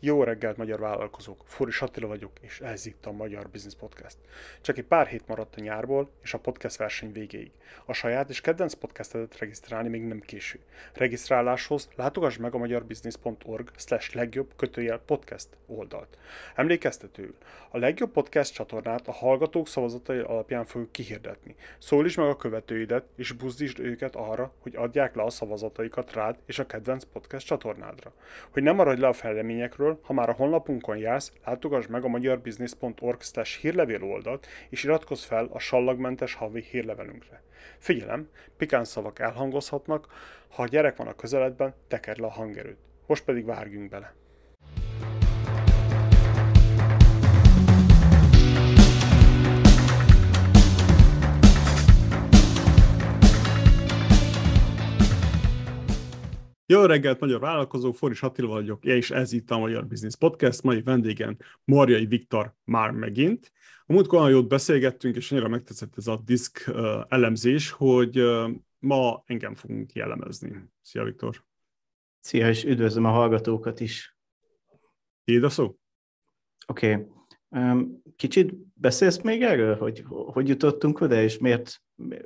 Jó reggelt, magyar vállalkozók! Foris Attila vagyok, és ez itt a Magyar Business Podcast. Csak egy pár hét maradt a nyárból, és a podcast verseny végéig. A saját és kedvenc podcastedet regisztrálni még nem késő. Regisztráláshoz látogass meg a magyarbusiness.org slash legjobb kötőjel podcast oldalt. Emlékeztetőül, a legjobb podcast csatornát a hallgatók szavazatai alapján fogjuk kihirdetni. Szólíts meg a követőidet, és buzdítsd őket arra, hogy adják le a szavazataikat rád és a kedvenc podcast csatornádra. Hogy nem maradj le a fejleményekről, hírekről, ha már a honlapunkon jársz, látogass meg a magyarbusiness.org hírlevél oldalt, és iratkozz fel a sallagmentes havi hírlevelünkre. Figyelem, pikán szavak elhangozhatnak, ha a gyerek van a közeledben, tekerd le a hangerőt. Most pedig várjunk bele. Jó reggelt, magyar vállalkozó, Foris Attila vagyok, és ez itt a Magyar Business Podcast. Mai vendégem Marjai Viktor már megint. A múltkor olyan jót beszélgettünk, és annyira megtetszett ez a diszk elemzés, hogy ma engem fogunk jellemezni. Szia, Viktor! Szia, és üdvözlöm a hallgatókat is. Tiéd a szó? Oké. Okay. Kicsit beszélsz még erről, hogy hogy jutottunk oda, és miért,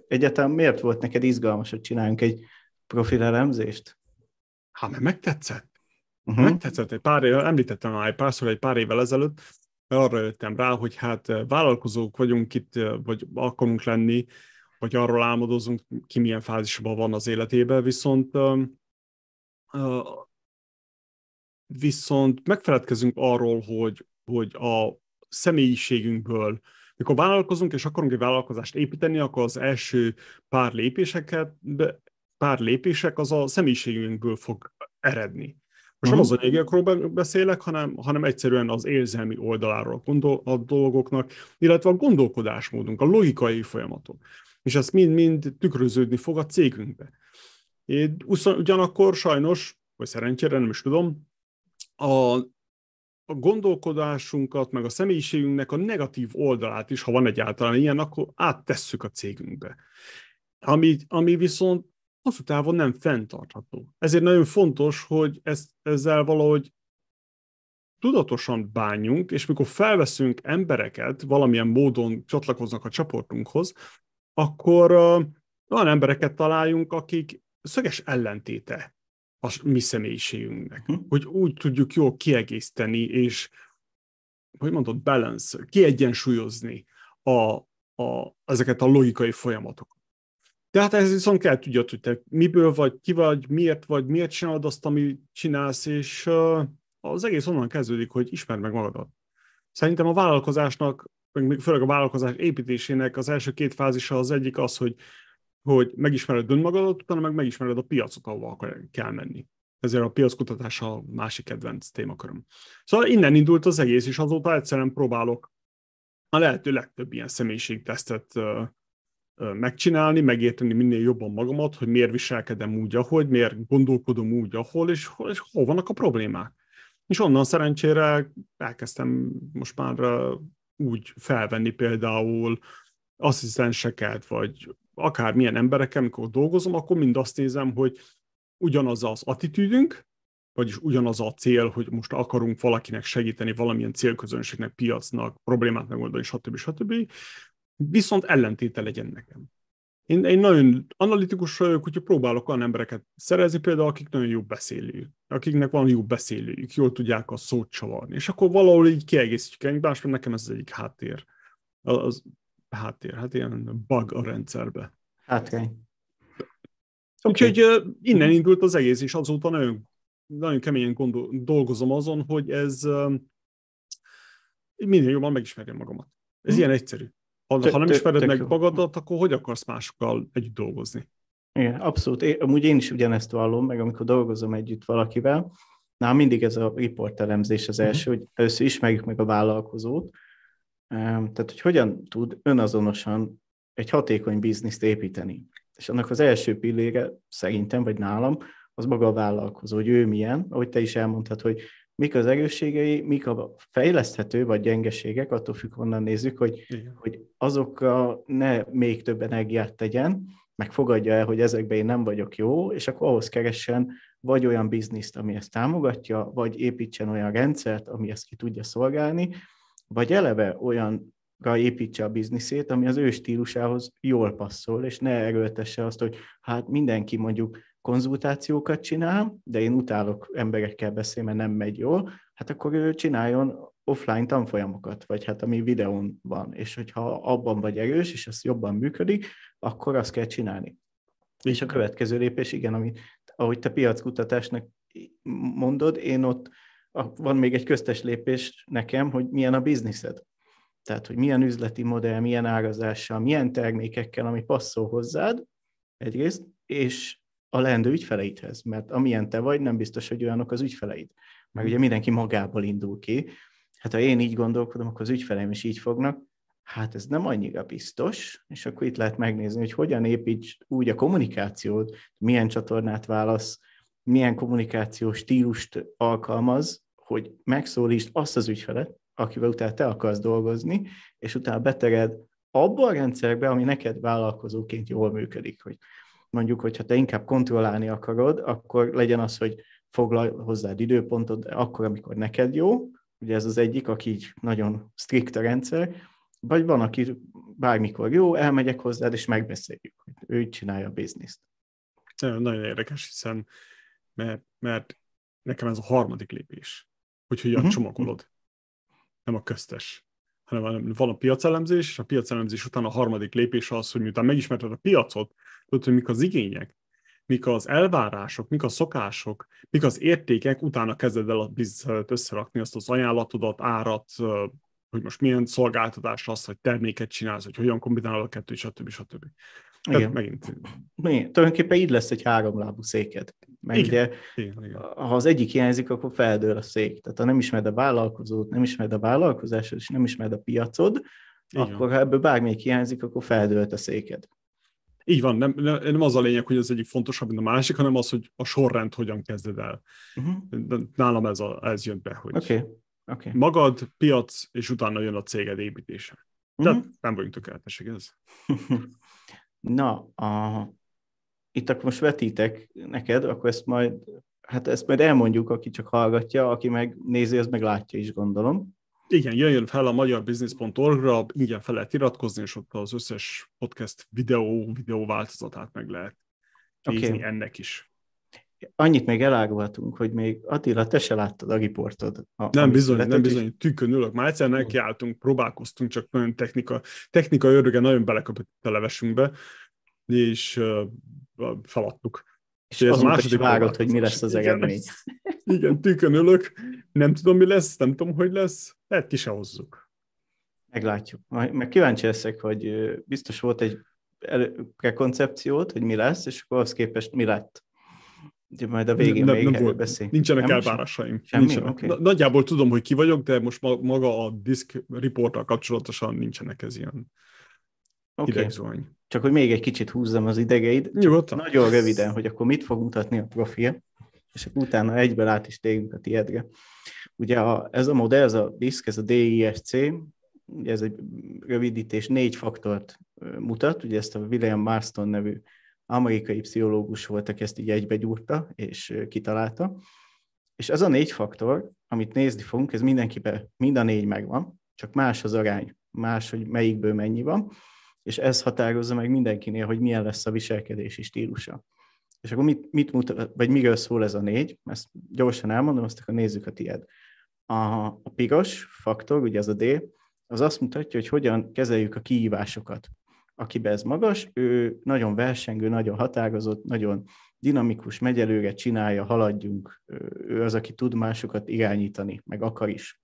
egyáltalán miért volt neked izgalmas, hogy csináljunk egy profilelemzést? Hát mert megtetszett. Uh-huh. Megtetszett. Egy pár éve, említettem már egy párszor, egy pár évvel ezelőtt, arra jöttem rá, hogy hát eh, vállalkozók vagyunk itt, eh, vagy akarunk lenni, vagy arról álmodozunk, ki milyen fázisban van az életében, viszont uh, viszont megfeledkezünk arról, hogy, hogy a személyiségünkből, mikor vállalkozunk és akarunk egy vállalkozást építeni, akkor az első pár lépéseket pár lépések, az a személyiségünkből fog eredni. Most uh-huh. nem az anyagokról beszélek, hanem, hanem egyszerűen az érzelmi oldaláról gondol, a dolgoknak, illetve a gondolkodásmódunk, a logikai folyamatok. És ez mind-mind tükröződni fog a cégünkbe. Én ugyanakkor sajnos, vagy szerencsére nem is tudom, a, a gondolkodásunkat, meg a személyiségünknek a negatív oldalát is, ha van egyáltalán ilyen, akkor áttesszük a cégünkbe. Ami, ami viszont hosszú távon nem fenntartható. Ezért nagyon fontos, hogy ezt, ezzel valahogy tudatosan bánjunk, és mikor felveszünk embereket, valamilyen módon csatlakoznak a csoportunkhoz, akkor uh, olyan embereket találjunk, akik szöges ellentéte a mi személyiségünknek. Hm. Hogy úgy tudjuk jól kiegészíteni, és hogy mondod, balance, kiegyensúlyozni a, a, ezeket a logikai folyamatokat. Tehát ez viszont kell tudjad, hogy te miből vagy, ki vagy, miért vagy, miért csinálod azt, amit csinálsz, és az egész onnan kezdődik, hogy ismerd meg magadat. Szerintem a vállalkozásnak, főleg a vállalkozás építésének az első két fázisa az egyik az, hogy, hogy megismered önmagadat, utána meg megismered a piacot, ahova kell menni. Ezért a piackutatás a másik kedvenc témaköröm. Szóval innen indult az egész, és azóta egyszerűen próbálok a lehető legtöbb ilyen személyiségtesztet megcsinálni, megérteni minél jobban magamat, hogy miért viselkedem úgy, ahogy, miért gondolkodom úgy, ahol, és, és hol vannak a problémák. És onnan szerencsére elkezdtem most már úgy felvenni például asszisztenseket, vagy akár milyen emberekkel, amikor dolgozom, akkor mind azt nézem, hogy ugyanaz az attitűdünk, vagyis ugyanaz a cél, hogy most akarunk valakinek segíteni, valamilyen célközönségnek, piacnak, problémát megoldani, stb. stb viszont ellentéte legyen nekem. Én, én nagyon analitikus vagyok, úgyhogy próbálok olyan embereket szerezni, például akik nagyon jó beszélők, akiknek van jó beszélőjük, jól tudják a szót csavarni, és akkor valahol így kiegészítjük egymást, mert nekem ez az egyik háttér. Az háttér, hát ilyen bug a rendszerbe. Hátrány. Úgyhogy okay. innen indult az egész, és azóta nagyon, nagyon keményen gondol, dolgozom azon, hogy ez minél jobban megismerjem magamat. Ez hm. ilyen egyszerű. Ha, ha nem ismered meg magadat, akkor hogy akarsz másokkal együtt dolgozni? Igen, abszolút. Én, amúgy én is ugyanezt vallom, meg amikor dolgozom együtt valakivel, nálam mindig ez a riportelemzés az mhm. első, uh-huh. hogy először ismerjük meg a vállalkozót, tehát hogy hogyan tud önazonosan egy hatékony bizniszt építeni. És annak az első pillére szerintem, vagy nálam, az maga a vállalkozó, hogy ő milyen, ahogy te is elmondtad, hogy mik az erősségei, mik a fejleszthető vagy gyengeségek, attól függ, honnan nézzük, hogy, hogy azokra ne még több energiát tegyen, meg fogadja el, hogy ezekben én nem vagyok jó, és akkor ahhoz keressen vagy olyan bizniszt, ami ezt támogatja, vagy építsen olyan rendszert, ami ezt ki tudja szolgálni, vagy eleve olyanra építse a bizniszét, ami az ő stílusához jól passzol, és ne erőltesse azt, hogy hát mindenki mondjuk konzultációkat csinál, de én utálok emberekkel beszélni, mert nem megy jól, hát akkor ő csináljon offline tanfolyamokat, vagy hát ami videón van, és hogyha abban vagy erős, és ez jobban működik, akkor azt kell csinálni. És a következő lépés, igen, ami, ahogy te piackutatásnak mondod, én ott van még egy köztes lépés nekem, hogy milyen a bizniszed. Tehát, hogy milyen üzleti modell, milyen árazással, milyen termékekkel, ami passzol hozzád egyrészt, és a leendő ügyfeleidhez, mert amilyen te vagy, nem biztos, hogy olyanok az ügyfeleid. Mert ugye mindenki magából indul ki. Hát ha én így gondolkodom, akkor az ügyfeleim is így fognak, hát ez nem annyira biztos, és akkor itt lehet megnézni, hogy hogyan építs úgy a kommunikációt, milyen csatornát válasz, milyen kommunikációs stílust alkalmaz, hogy megszólítsd azt az ügyfelet, akivel utána te akarsz dolgozni, és utána betered abba a rendszerbe, ami neked vállalkozóként jól működik. Hogy mondjuk, hogyha te inkább kontrollálni akarod, akkor legyen az, hogy foglalj hozzád időpontot, akkor, amikor neked jó, ugye ez az egyik, aki így nagyon strikt a rendszer, vagy van, aki bármikor jó, elmegyek hozzád, és megbeszéljük, hogy ő így csinálja a bizniszt. Nagyon érdekes, hiszen mert, mert nekem ez a harmadik lépés, hogy hogyan uh-huh. csomagolod. Nem a köztes, hanem van a piacelemzés, és a piacelemzés után a harmadik lépés az, hogy miután megismerted a piacot, tudod, hogy mik az igények, mik az elvárások, mik a szokások, mik az értékek, utána kezded el a bizniszet összerakni azt az ajánlatodat, árat, hogy most milyen szolgáltatás az, hogy terméket csinálsz, hogy hogyan kombinálod a kettőt, stb. stb. Igen. megint. Igen. Tulajdonképpen így lesz egy háromlábú széked. Mert igen. Ugye, igen, igen. ha az egyik hiányzik, akkor feldől a szék. Tehát ha nem ismered a vállalkozót, nem ismered a vállalkozásod, és nem ismered a piacod, igen. akkor ha ebből bármelyik hiányzik, akkor feldőlt a széked. Így van, nem, nem az a lényeg, hogy az egyik fontosabb, mint a másik, hanem az, hogy a sorrend hogyan kezded el. Uh-huh. Nálam ez, a, ez jön be, hogy okay. Okay. magad, piac, és utána jön a céged építése. De uh-huh. nem vagyunk tökéletesek ez. Na, a, itt akkor most vetítek neked, akkor ezt majd, hát ezt majd elmondjuk, aki csak hallgatja, aki meg nézi, az meg látja is, gondolom. Igen, jöjjön fel a magyarbusiness.org-ra, ingyen fel lehet iratkozni, és ott az összes podcast videó, videó változatát meg lehet nézni okay. ennek is. Annyit még elárulhatunk, hogy még Attila, te se láttad a riportod. A, nem bizony, született, nem bizony, tükön ülök. Már egyszer nekiálltunk, próbálkoztunk, csak nagyon technika, technika öröge nagyon belekapott a levesünkbe, és uh, feladtuk. És ez második várod, hogy mi lesz az eredmény. Igen, tükön ülök, nem tudom, mi lesz, nem tudom, hogy lesz, lehet ki se hozzuk. Meglátjuk. Meg kíváncsi leszek, hogy biztos volt egy prekoncepciót, hogy mi lesz, és akkor az képest mi lett. Ugye majd a végén nem, még nem volt, beszél. Nincsenek nem elvárásaim. Semmi? Nincsenek. Okay. Nagyjából tudom, hogy ki vagyok, de most maga a disk reporttal kapcsolatosan nincsenek ez ilyen okay. idegzóny. Csak hogy még egy kicsit húzzam az idegeid. Nyugodtan. Nagyon röviden, hogy akkor mit fog mutatni a profil, és akkor utána egyből át is térünk a tiédre. Ugye a, ez a modell, ez a disk, ez a DISC, ugye ez egy rövidítés, négy faktort mutat, ugye ezt a William Marston nevű amerikai pszichológus volt, aki ezt így egybegyúrta és kitalálta. És ez a négy faktor, amit nézni fogunk, ez mindenkiben, mind a négy megvan, csak más az arány, más, hogy melyikből mennyi van, ez határozza meg mindenkinél, hogy milyen lesz a viselkedési stílusa. És akkor mit, mit mutat, vagy miről szól ez a négy? Ezt gyorsan elmondom, azt akkor nézzük a tied. A, a piros faktor, ugye ez a D, az azt mutatja, hogy hogyan kezeljük a kihívásokat. Akiben ez magas, ő nagyon versengő, nagyon határozott, nagyon dinamikus, megy előre, csinálja, haladjunk, ő az, aki tud másokat irányítani, meg akar is.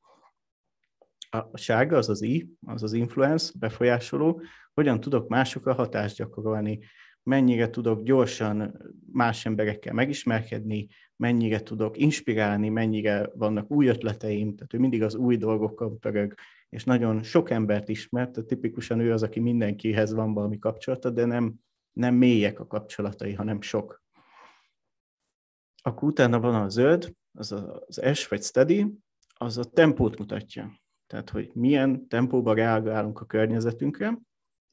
A sárga az az I, az az influence, befolyásoló, hogyan tudok másokra hatást gyakorolni, mennyire tudok gyorsan más emberekkel megismerkedni, mennyire tudok inspirálni, mennyire vannak új ötleteim, tehát ő mindig az új dolgokkal pörög, és nagyon sok embert ismert, tehát tipikusan ő az, aki mindenkihez van valami kapcsolata, de nem, nem mélyek a kapcsolatai, hanem sok. Akkor utána van a zöld, az az S vagy steady, az a tempót mutatja. Tehát, hogy milyen tempóban reagálunk a környezetünkre.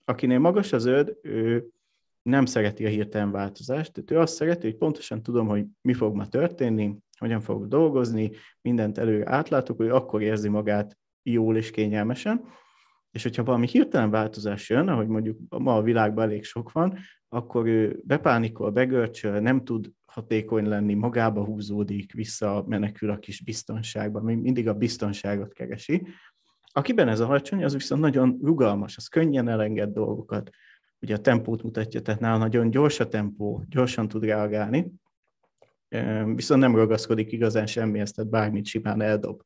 Akinél magas a zöld, ő nem szereti a hirtelen változást, tehát ő azt szereti, hogy pontosan tudom, hogy mi fog ma történni, hogyan fogok dolgozni, mindent előre átlátok, hogy akkor érzi magát jól és kényelmesen, és hogyha valami hirtelen változás jön, ahogy mondjuk ma a világban elég sok van, akkor ő bepánikol, begörcsöl, nem tud hatékony lenni, magába húzódik, vissza menekül a kis biztonságba, mindig a biztonságot keresi. Akiben ez alacsony, az viszont nagyon rugalmas, az könnyen elenged dolgokat. Ugye a tempót mutatja, tehát nála nagyon gyors a tempó, gyorsan tud reagálni, viszont nem ragaszkodik igazán semmihez, tehát bármit simán eldob.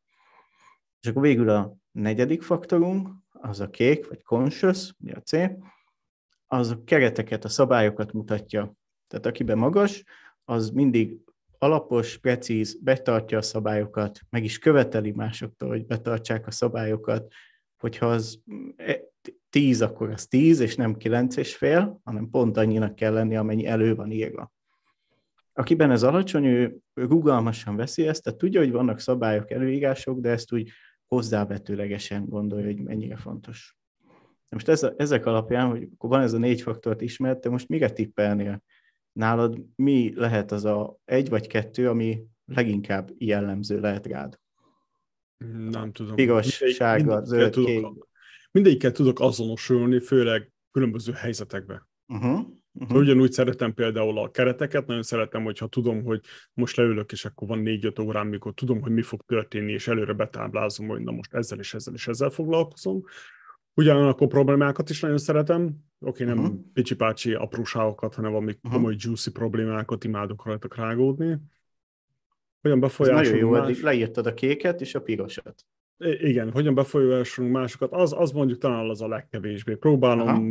És akkor végül a negyedik faktorunk, az a kék, vagy conscious, ugye a C, az a kereteket, a szabályokat mutatja. Tehát akiben magas, az mindig alapos, precíz, betartja a szabályokat, meg is követeli másoktól, hogy betartsák a szabályokat, hogyha az e, tíz, akkor az tíz, és nem kilenc és fél, hanem pont annyinak kell lenni, amennyi elő van írva. Akiben ez alacsony, ő rugalmasan veszi ezt, tehát tudja, hogy vannak szabályok, előírások, de ezt úgy hozzávetőlegesen gondolja, hogy mennyire fontos. Most ez ezek alapján, hogy akkor van ez a négy faktort ismert, te most mire tippelnél? Nálad mi lehet az a egy vagy kettő, ami leginkább jellemző lehet rád? Nem tudom. Piros, sárga, zöld, tudok, kék. Mindegyikkel tudok azonosulni, főleg különböző helyzetekben. Uh-huh. Uh-huh. Ugyanúgy szeretem például a kereteket, nagyon szeretem, hogyha tudom, hogy most leülök, és akkor van négy-öt órám, mikor tudom, hogy mi fog történni, és előre betáblázom, hogy na most ezzel és ezzel és ezzel foglalkozom. Ugyanakkor problémákat is nagyon szeretem. Oké, nem uh-huh. picsi-pácsi apróságokat, hanem valami uh-huh. komoly juicy problémákat imádok rajta rágódni. Hogyan befolyásolunk nagyon jó, más... leírtad a kéket és a pirosat. Igen, hogyan befolyásolunk másokat, az, az mondjuk talán az a legkevésbé. Próbálom Aha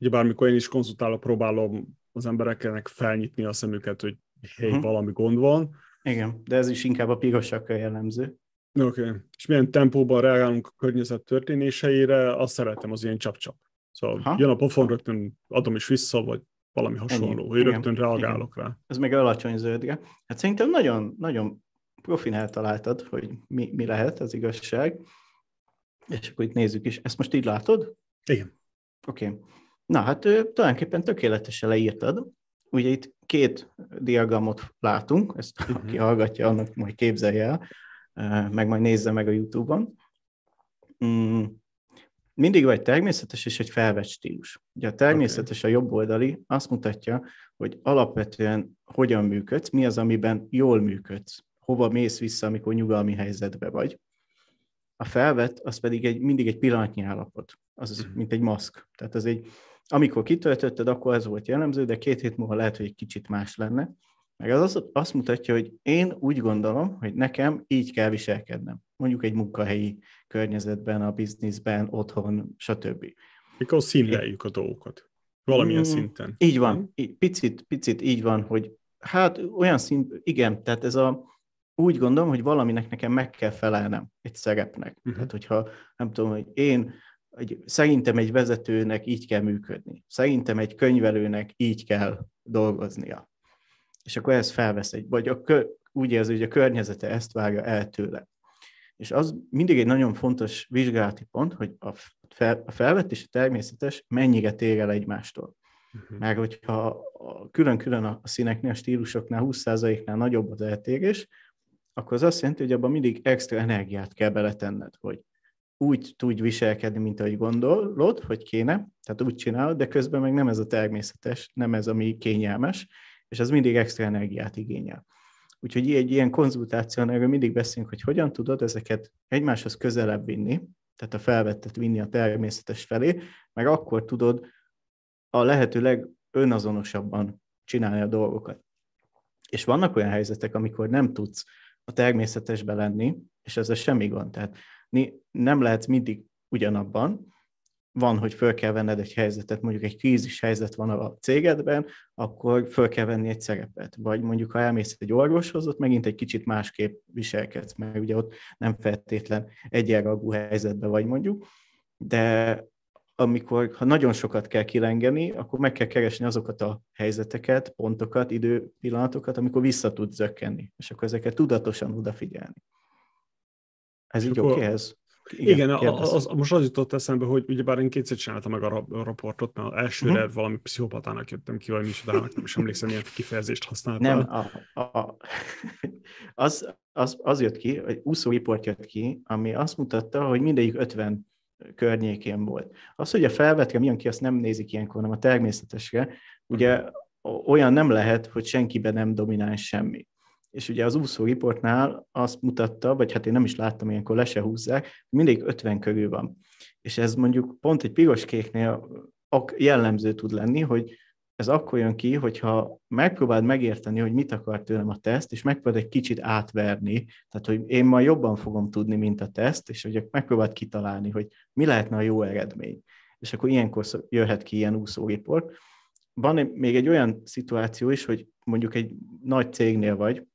ugye bármikor én is konzultálok, próbálom az embereknek felnyitni a szemüket, hogy hé, uh-huh. valami gond van. Igen, de ez is inkább a pirosakkal jellemző. Oké. Okay. És milyen tempóban reagálunk a környezet történéseire, azt szeretem, az ilyen csap-csap. Szóval Aha. jön a pofon, rögtön adom is vissza, vagy valami hasonló, Ennyi. hogy Igen. rögtön reagálok Igen. rá. Ez meg alacsony zöldge. Hát szerintem nagyon, nagyon profin eltaláltad, hogy mi, mi lehet az igazság. És akkor itt nézzük is. Ezt most így látod? Igen. Oké. Okay. Na hát tulajdonképpen tökéletesen leírtad. Ugye itt két diagramot látunk, ezt uh-huh. aki hallgatja, annak majd képzelje el, meg majd nézze meg a YouTube-on. Mm, mindig vagy természetes és egy felvett stílus. Ugye a természetes, a jobb oldali azt mutatja, hogy alapvetően hogyan működsz, mi az, amiben jól működsz, hova mész vissza, amikor nyugalmi helyzetbe vagy. A felvett, az pedig egy, mindig egy pillanatnyi állapot, az uh-huh. mint egy maszk. Tehát ez egy amikor kitöltötted, akkor ez volt jellemző, de két hét múlva lehet, hogy egy kicsit más lenne. Meg az azt mutatja, hogy én úgy gondolom, hogy nekem így kell viselkednem. Mondjuk egy munkahelyi környezetben, a bizniszben, otthon, stb. Mikor színleljük a dolgokat. Valamilyen mm, szinten. Így van. Így, picit, picit így van, hogy hát olyan szint, igen, tehát ez a, úgy gondolom, hogy valaminek nekem meg kell felelnem egy szerepnek. Uh-huh. Tehát, hogyha nem tudom, hogy én egy, szerintem egy vezetőnek így kell működni. Szerintem egy könyvelőnek így kell dolgoznia. És akkor ez felvesz egy, vagy a kö, úgy érzi, hogy a környezete ezt várja el tőle. És az mindig egy nagyon fontos vizsgálati pont, hogy a, fel, a felvett és a természetes mennyire tér el egymástól. Uh-huh. Mert hogyha külön-külön a színeknél, a stílusoknál 20%-nál nagyobb az eltérés, akkor az azt jelenti, hogy abban mindig extra energiát kell beletenned, hogy úgy tudj viselkedni, mint ahogy gondolod, hogy kéne, tehát úgy csinálod, de közben meg nem ez a természetes, nem ez, ami kényelmes, és az mindig extra energiát igényel. Úgyhogy egy ilyen konzultáción erről mindig beszélünk, hogy hogyan tudod ezeket egymáshoz közelebb vinni, tehát a felvettet vinni a természetes felé, meg akkor tudod a lehető legazonosabban csinálni a dolgokat. És vannak olyan helyzetek, amikor nem tudsz a természetesbe lenni, és ezzel semmi gond. Tehát nem lehetsz mindig ugyanabban, van, hogy föl kell venned egy helyzetet, mondjuk egy krízis helyzet van a cégedben, akkor föl kell venni egy szerepet. Vagy mondjuk, ha elmész egy orvoshoz, ott megint egy kicsit másképp viselkedsz, mert ugye ott nem feltétlen egyenragú helyzetben vagy mondjuk, de amikor, ha nagyon sokat kell kilengeni, akkor meg kell keresni azokat a helyzeteket, pontokat, időpillanatokat, amikor vissza tudsz zökkenni, és akkor ezeket tudatosan odafigyelni. Ez így oké ez? Igen, Igen az, az, most az jutott eszembe, hogy ugyebár én kétszer csináltam meg a, raportot, mert elsőre uh-huh. valami pszichopatának jöttem ki, vagy micsodának, nem is emlékszem, milyen kifejezést használtam. Nem, a, a, az, az, az jött ki, egy úszóriport jött ki, ami azt mutatta, hogy mindegyik 50 környékén volt. Az, hogy a felvetre milyen ki, azt nem nézik ilyenkor, hanem a természetesre. Ugye olyan nem lehet, hogy senkiben nem domináns semmi. És ugye az úszó riportnál azt mutatta, vagy hát én nem is láttam, ilyenkor le se húzzák, mindig 50 körül van. És ez mondjuk pont egy piros kéknél jellemző tud lenni, hogy ez akkor jön ki, hogyha megpróbáld megérteni, hogy mit akar tőlem a teszt, és megpróbáld egy kicsit átverni, tehát hogy én ma jobban fogom tudni, mint a teszt, és hogy megpróbáld kitalálni, hogy mi lehetne a jó eredmény. És akkor ilyenkor jöhet ki ilyen úszóriport. Van még egy olyan szituáció is, hogy mondjuk egy nagy cégnél vagy,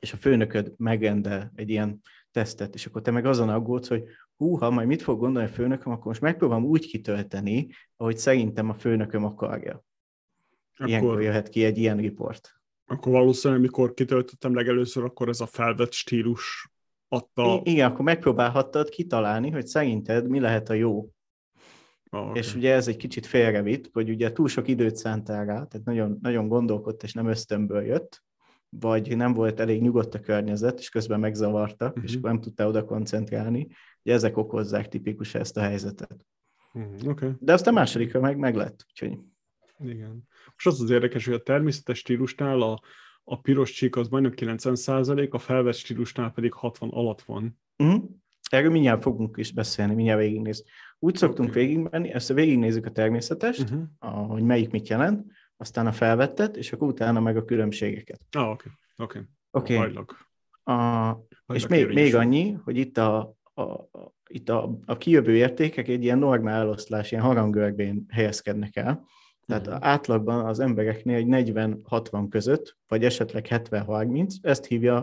és a főnököd megrendel egy ilyen tesztet, és akkor te meg azon aggódsz, hogy hú, ha majd mit fog gondolni a főnököm, akkor most megpróbálom úgy kitölteni, ahogy szerintem a főnököm akarja. Ilyenkor akkor, jöhet ki egy ilyen riport. Akkor valószínűleg, mikor kitöltöttem legelőször, akkor ez a felvett stílus adta... I- igen, akkor megpróbálhattad kitalálni, hogy szerinted mi lehet a jó. Oh, okay. És ugye ez egy kicsit félrevitt, hogy ugye túl sok időt szántál rá, tehát nagyon, nagyon gondolkodt, és nem ösztönből jött, vagy nem volt elég nyugodt a környezet, és közben megzavarta, uh-huh. és akkor nem tudta oda koncentrálni. Ugye ezek okozzák tipikus ezt a helyzetet. Uh-huh. Okay. De azt a másodikra meg, meg lett, úgyhogy... Igen. Most az az érdekes, hogy a természetes stílusnál a, a piros csík az majdnem 90 a felvett stílusnál pedig 60 alatt van. Uh-huh. Erről mindjárt fogunk is beszélni, mindjárt végignéz. Úgy szoktunk okay. végigmenni, ezt végignézzük a természetest, uh-huh. a, hogy melyik mit jelent, aztán a felvettet, és akkor utána meg a különbségeket. Ah, oké. Okay. Oké. Okay. Okay. És még, még annyi, hogy itt a, a, a, itt a, a kijövő értékek egy ilyen normál eloszlás, ilyen harangörbén helyezkednek el. Tehát uh-huh. átlagban az embereknél egy 40-60 között, vagy esetleg 70-30, ezt hívja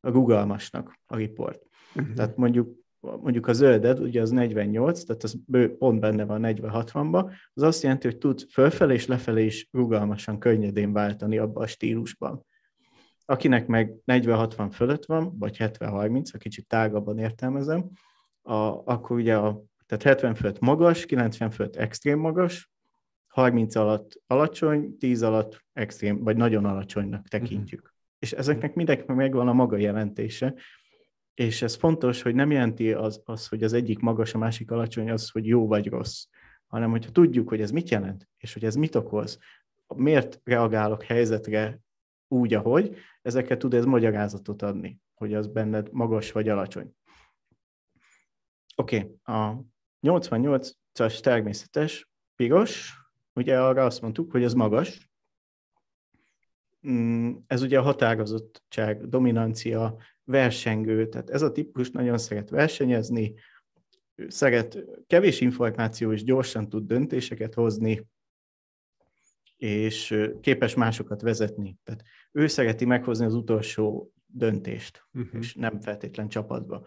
a rugalmasnak a riport. Uh-huh. Tehát mondjuk mondjuk a zölded, ugye az 48, tehát az pont benne van 40-60-ba, az azt jelenti, hogy tud fölfelé és lefelé is rugalmasan, könnyedén váltani abba a stílusban. Akinek meg 40-60 fölött van, vagy 70-30, ha kicsit tágabban értelmezem, a, akkor ugye a, tehát 70 fölött magas, 90 fölött extrém magas, 30 alatt alacsony, 10 alatt extrém, vagy nagyon alacsonynak tekintjük. Uh-huh. És ezeknek mindenkinek megvan a maga jelentése, és ez fontos, hogy nem jelenti az, az, hogy az egyik magas, a másik alacsony, az, hogy jó vagy rossz, hanem hogyha tudjuk, hogy ez mit jelent, és hogy ez mit okoz, miért reagálok helyzetre úgy, ahogy, ezeket tud ez magyarázatot adni, hogy az benned magas vagy alacsony. Oké, okay. a 88-as természetes, piros, ugye arra azt mondtuk, hogy ez magas, mm, ez ugye a határozottság, dominancia, versengő, tehát ez a típus nagyon szeret versenyezni, szeret kevés információ és gyorsan tud döntéseket hozni, és képes másokat vezetni. Tehát ő szereti meghozni az utolsó döntést, uh-huh. és nem feltétlen csapatba.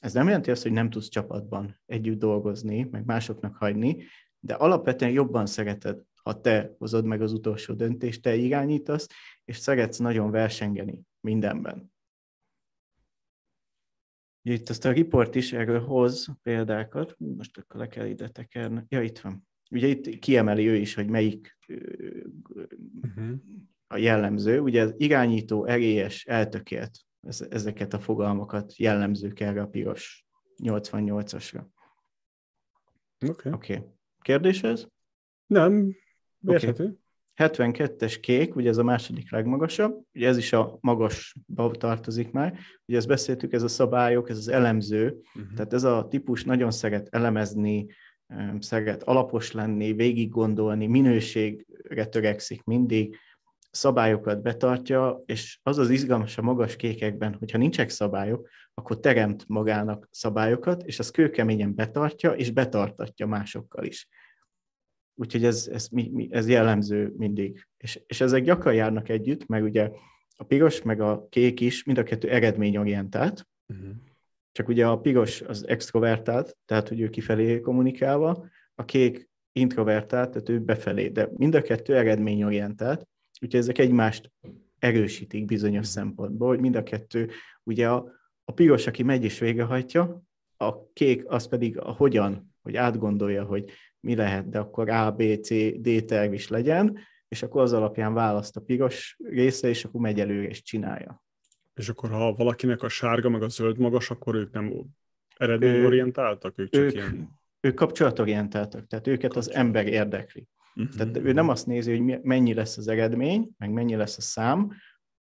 Ez nem jelenti azt, hogy nem tudsz csapatban együtt dolgozni, meg másoknak hagyni, de alapvetően jobban szereted, ha te hozod meg az utolsó döntést, te irányítasz, és szeretsz nagyon versengeni mindenben. Itt azt a riport is erről hoz példákat, most akkor le kell ide tekerni. Ja, itt van. Ugye itt kiemeli ő is, hogy melyik uh-huh. a jellemző. Ugye az irányító, erélyes, eltökélt, ezeket a fogalmakat jellemzők erre a piros 88-asra. Oké. Okay. Okay. Kérdés ez? Nem, érthető. Okay. 72-es kék, ugye ez a második legmagasabb, ugye ez is a magasba tartozik már, ugye ezt beszéltük, ez a szabályok, ez az elemző, uh-huh. tehát ez a típus nagyon szeret elemezni, szeret alapos lenni, végig gondolni, minőségre törekszik mindig, szabályokat betartja, és az az izgalmas a magas kékekben, hogyha nincsenek szabályok, akkor teremt magának szabályokat, és az kőkeményen betartja, és betartatja másokkal is. Úgyhogy ez, ez, ez jellemző mindig. És, és ezek gyakran járnak együtt, meg ugye a piros, meg a kék is, mind a kettő eredményorientált. Uh-huh. Csak ugye a piros az extrovertált, tehát hogy ő kifelé kommunikálva, a kék introvertált, tehát ő befelé, de mind a kettő eredményorientált, úgyhogy ezek egymást erősítik bizonyos szempontból, hogy mind a kettő, ugye a, a piros, aki megy és végrehajtja, a kék az pedig a hogyan, hogy átgondolja, hogy mi lehet, de akkor A, B, C, D terv is legyen, és akkor az alapján választ a piros része, és akkor megy előre és csinálja. És akkor ha valakinek a sárga meg a zöld magas, akkor ők nem eredményorientáltak? Ők, csak ők, ilyen... ők kapcsolatorientáltak, tehát őket az ember érdekli. Uh-huh. Tehát ő nem azt nézi, hogy mennyi lesz az eredmény, meg mennyi lesz a szám,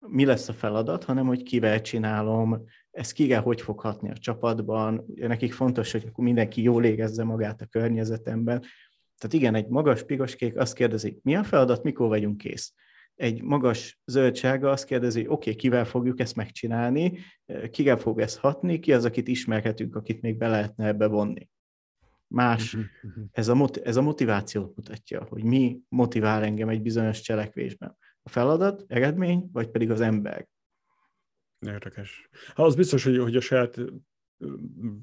mi lesz a feladat, hanem hogy kivel csinálom, ez kire hogy fog hatni a csapatban, nekik fontos, hogy mindenki jól érezze magát a környezetemben. Tehát igen, egy magas piros-kék azt kérdezi, mi a feladat, mikor vagyunk kész? Egy magas zöldsága azt kérdezi, oké, okay, kivel fogjuk ezt megcsinálni, kire fog ez hatni, ki az, akit ismerhetünk, akit még be lehetne ebbe vonni. Más, mhm, mhm. ez a, ez a motivációt mutatja, hogy mi motivál engem egy bizonyos cselekvésben. A feladat, eredmény, vagy pedig az ember. Érdekes. Hát az biztos, hogy, hogy a saját,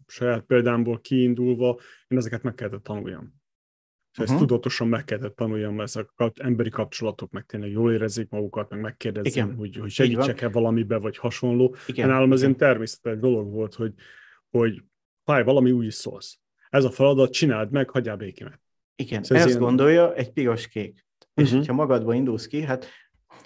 saját példámból kiindulva én ezeket meg kellett tanuljam. És uh-huh. ezt tudatosan meg kellett tanuljam, ezek a emberi kapcsolatok meg tényleg jól érezzék magukat, meg megkérdezzem, Igen. hogy, hogy segítsek-e valamibe, vagy hasonló. Igen. Nálam ez egy természetes dolog volt, hogy, hogy fáj, valami új szólsz. Ez a feladat, csináld meg, hagyjál békémet. Igen, szóval ezt ilyen... gondolja egy piros-kék. Uh-huh. És mhm. hogyha magadba indulsz ki, hát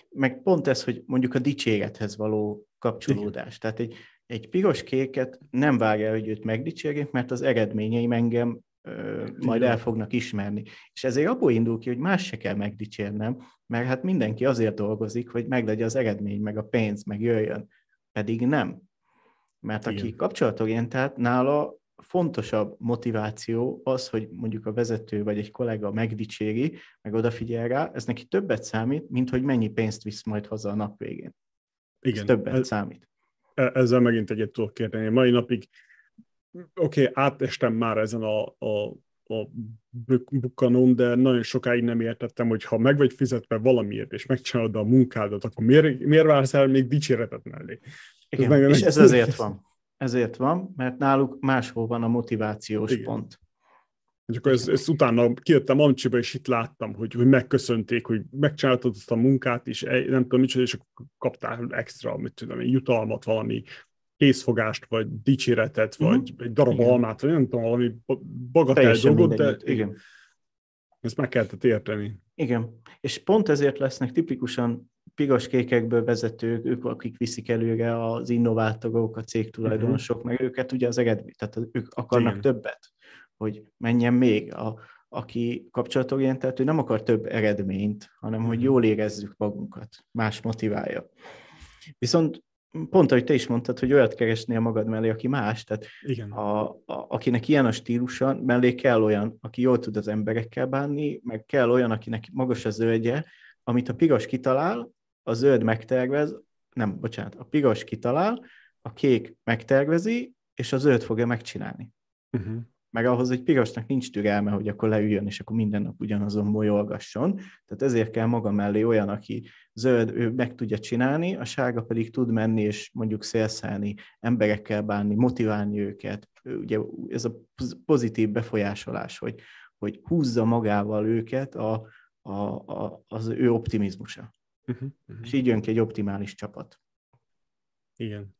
meg pont ez, hogy mondjuk a dicsérethez való kapcsolódás. Igen. Tehát egy, egy piros kéket nem várja, hogy őt megdicsérjék, mert az eredményeim engem ö, majd el fognak ismerni. És ezért abból indul ki, hogy más se kell megdicsérnem, mert hát mindenki azért dolgozik, hogy meglegyen az eredmény, meg a pénz, meg jöjjön. Pedig nem. Mert Igen. aki kapcsolatorientált, nála fontosabb motiváció az, hogy mondjuk a vezető vagy egy kollega megdicséri, meg odafigyel rá, ez neki többet számít, mint hogy mennyi pénzt visz majd haza a nap végén. Igen. Ez többet ez, számít. E- ezzel megint egyet tudok kérdeni. Mai napig, oké, okay, átestem már ezen a, a, a bukkanon, de nagyon sokáig nem értettem, hogy ha meg vagy fizetve valamiért, és megcsinálod a munkádat, akkor miért, miért vársz el még dicséretet mellé? Igen, ez és ez ezért van. Ezért van, mert náluk máshol van a motivációs Igen. pont. És akkor ezt, ezt utána kijöttem Amcsiba, és itt láttam, hogy, hogy megköszönték, hogy megcsináltad azt a munkát, és nem tudom micsoda, és akkor kaptál extra, mit tudom jutalmat, valami készfogást, vagy dicséretet, uh-huh. vagy egy darab igen. almát, vagy nem tudom, valami bagatel dolgot, de igen. ezt meg kellett érteni. Igen, és pont ezért lesznek tipikusan piros-kékekből vezetők, ők, akik viszik előre az innovátorok, a cégtulajdonosok, uh-huh. meg őket ugye az eredmény, tehát ők akarnak Igen. többet, hogy menjen még. A, aki kapcsolatorientált, ő nem akar több eredményt, hanem hogy mhm. jól érezzük magunkat, más motiválja. Viszont pont, ahogy te is mondtad, hogy olyat keresnél magad mellé, aki más, tehát Igen. A, a, akinek ilyen a stílusa, mellé kell olyan, aki jól tud az emberekkel bánni, meg kell olyan, akinek magas a zöldje, amit a piros kitalál, a zöld megtervez, nem, bocsánat, a piros kitalál, a kék megtervezi, és a zöld fogja megcsinálni. Uh-huh. Meg ahhoz, hogy pirosnak nincs türelme, hogy akkor leüljön, és akkor minden nap ugyanazon molyolgasson. Tehát ezért kell maga mellé olyan, aki zöld, ő meg tudja csinálni, a sárga pedig tud menni, és mondjuk szélszállni, emberekkel bánni, motiválni őket. Ugye ez a pozitív befolyásolás, hogy, hogy húzza magával őket a, a, a, az ő optimizmusa. Uh-huh, uh-huh. És így jön ki egy optimális csapat. Igen.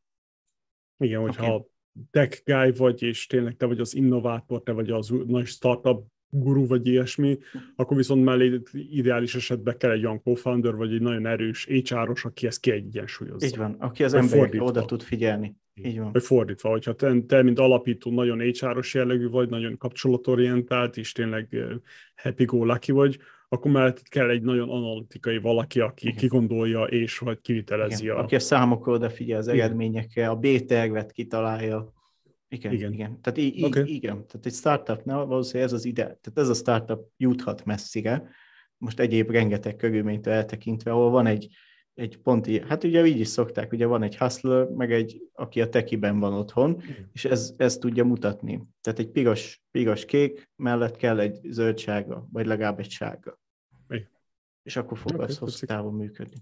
Igen, hogyha okay. tech guy vagy, és tényleg te vagy az innovátor, te vagy az nagy startup guru, vagy ilyesmi, akkor viszont mellé ideális esetben kell egy olyan co-founder, vagy egy nagyon erős HR-os, aki ezt kiegyensúlyozza. Így van, aki az emberekre oda tud figyelni. Így van. Vagy fordítva, hogyha te, te, mint alapító nagyon HR-os jellegű vagy, nagyon kapcsolatorientált, és tényleg eh, happy go lucky vagy, akkor mellett kell egy nagyon analitikai valaki, aki Igen. kigondolja és vagy kivitelezi. Igen. A... Aki a számokra odafigyel az eredményekre, a B-tervet kitalálja. Igen, igen. igen. Tehát, í- okay. igen. Tehát egy startupnál valószínűleg ez az ide, tehát ez a startup juthat messzire, most egyéb rengeteg körülményt eltekintve, ahol van egy, egy ponti, hát ugye így is szokták, ugye van egy hustler, meg egy, aki a tekiben van otthon, és ez, ez tudja mutatni. Tehát egy piros, piros kék mellett kell egy zöldsága, vagy legalább egy sárga. Igen. És akkor fog okay, az hosszú távon működni.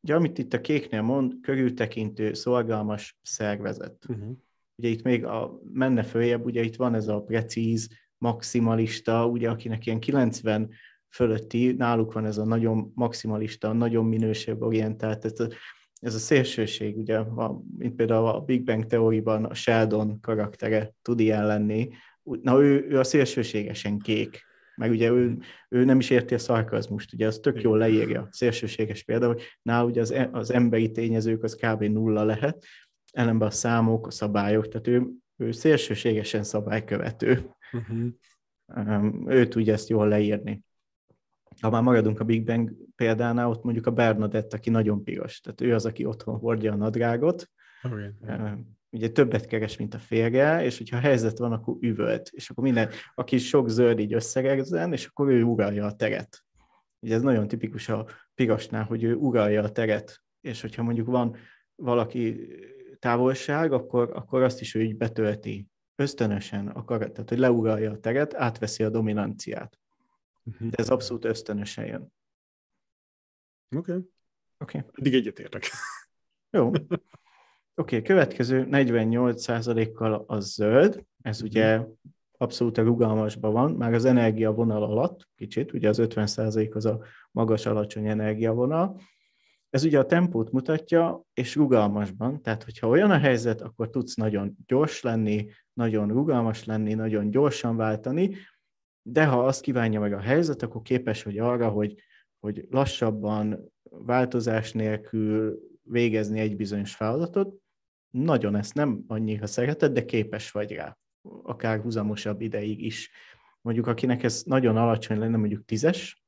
Ugye amit itt a kéknél mond, körültekintő, szolgálmas szervezet. Uh-huh. Ugye itt még a, menne följebb, ugye itt van ez a precíz, maximalista, ugye akinek ilyen 90 fölötti, náluk van ez a nagyon maximalista, nagyon minőségorientált, a, ez a szélsőség, ugye, mint például a Big Bang teóriban a Sheldon karaktere tud ilyen lenni, na ő, ő a szélsőségesen kék, meg ugye ő, ő nem is érti a szarkazmust, ugye az tök jól leírja, szélsőséges példa, hogy nál ugye az, e, az emberi tényezők az kb. nulla lehet, ellenben a számok, a szabályok, tehát ő, ő szélsőségesen szabálykövető. Uh-huh. Ő tudja ezt jól leírni. Ha már maradunk a Big Bang példánál, ott mondjuk a Bernadette, aki nagyon piros, tehát ő az, aki otthon hordja a nadrágot, okay ugye többet keres, mint a férje, és hogyha helyzet van, akkor üvölt, és akkor minden, aki sok zöld így összegezzen, és akkor ő uralja a teret. Ugye ez nagyon tipikus a pirosnál, hogy ő uralja a teret, és hogyha mondjuk van valaki távolság, akkor, akkor azt is ő így betölti. Ösztönösen akar, tehát hogy leuralja a teret, átveszi a dominanciát. Uh-huh. De ez abszolút ösztönösen jön. Oké. Okay. Oké. Okay. Eddig egyetértek. Jó. Oké, okay, következő 48%-kal az zöld, ez ugye abszolút a rugalmasban van, már az energiavonal alatt kicsit, ugye az 50% az a magas-alacsony energiavonal. Ez ugye a tempót mutatja, és rugalmasban, tehát hogyha olyan a helyzet, akkor tudsz nagyon gyors lenni, nagyon rugalmas lenni, nagyon gyorsan váltani, de ha azt kívánja meg a helyzet, akkor képes vagy arra, hogy, hogy lassabban, változás nélkül végezni egy bizonyos feladatot, nagyon ezt nem annyira szereted, de képes vagy rá, akár húzamosabb ideig is. Mondjuk akinek ez nagyon alacsony lenne, mondjuk tízes,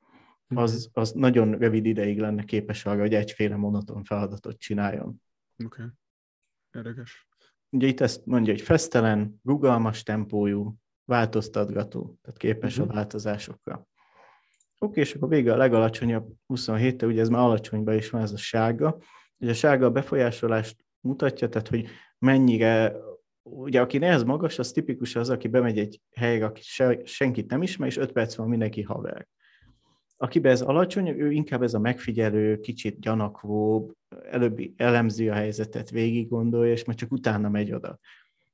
mhm. az, az nagyon rövid ideig lenne képes arra, hogy egyféle monoton feladatot csináljon. Oké, okay. érdekes. Ugye itt ezt mondja, hogy fesztelen, rugalmas tempójú, változtatgató, tehát képes uh-huh. a mhm. változásokra. Oké, okay, és akkor vége a legalacsonyabb 27 ugye ez már alacsonyban is van ez a sárga. Ugye a sárga a befolyásolást mutatja, tehát hogy mennyire, ugye aki nehez magas, az tipikus az, aki bemegy egy helyre, aki se, senkit nem ismer, és öt perc van mindenki haver. Akiben ez alacsony, ő inkább ez a megfigyelő, kicsit gyanakvóbb, előbb elemzi a helyzetet, végig gondolja, és majd csak utána megy oda.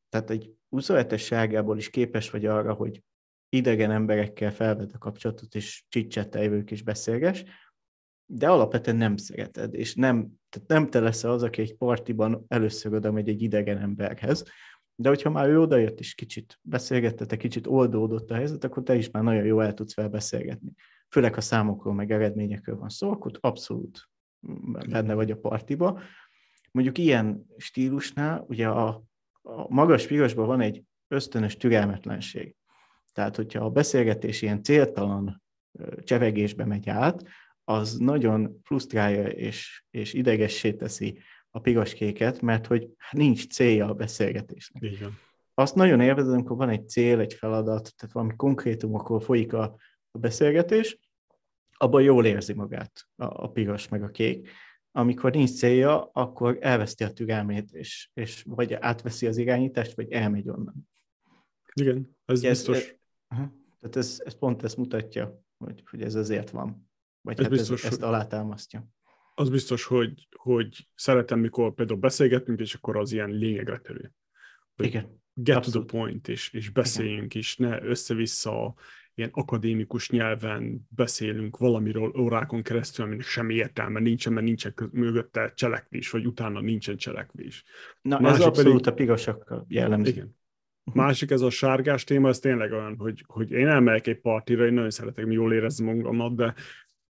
Tehát egy 27-es sárgából is képes vagy arra, hogy idegen emberekkel felved a kapcsolatot, és csicsettelj ők is beszélges, de alapvetően nem szereted, és nem, tehát nem te leszel az, aki egy partiban először oda megy egy idegen emberhez, de hogyha már ő odajött és kicsit beszélgettetek, kicsit oldódott a helyzet, akkor te is már nagyon jó el tudsz fel beszélgetni. Főleg, ha számokról, meg eredményekről van szó, akkor abszolút benne vagy a partiba. Mondjuk ilyen stílusnál, ugye a, a magas pirosban van egy ösztönös türelmetlenség. Tehát, hogyha a beszélgetés ilyen céltalan csevegésbe megy át, az nagyon frusztrálja és, és idegessé teszi a piros-kéket, mert hogy nincs célja a beszélgetésnek. Van. Azt nagyon élvezem, amikor van egy cél, egy feladat, tehát valami konkrétum, akkor folyik a, a beszélgetés, abban jól érzi magát a, a piros meg a kék. Amikor nincs célja, akkor elveszti a türelmét, és, és vagy átveszi az irányítást, vagy elmegy onnan. Igen, ez, ez biztos. Ez, tehát ez, ez pont ezt mutatja, hogy, hogy ez azért van. Vagy ez hát biztos, ez, ezt alátámasztja. Az biztos, hogy, hogy szeretem, mikor például beszélgetünk, és akkor az ilyen lényegre terül. Igen. Get Abszolút. to the point, és, és beszéljünk Igen. is, ne össze-vissza ilyen akadémikus nyelven beszélünk valamiről órákon keresztül, aminek semmi értelme nincsen, mert nincsen mögötte cselekvés, vagy utána nincsen cselekvés. Na, Másik ez abszolút pedig, a pirosak jellemző. Igen. Másik ez a sárgás téma, ez tényleg olyan, hogy, hogy én elmegyek egy partira, én nagyon szeretek jól érezni magamat, de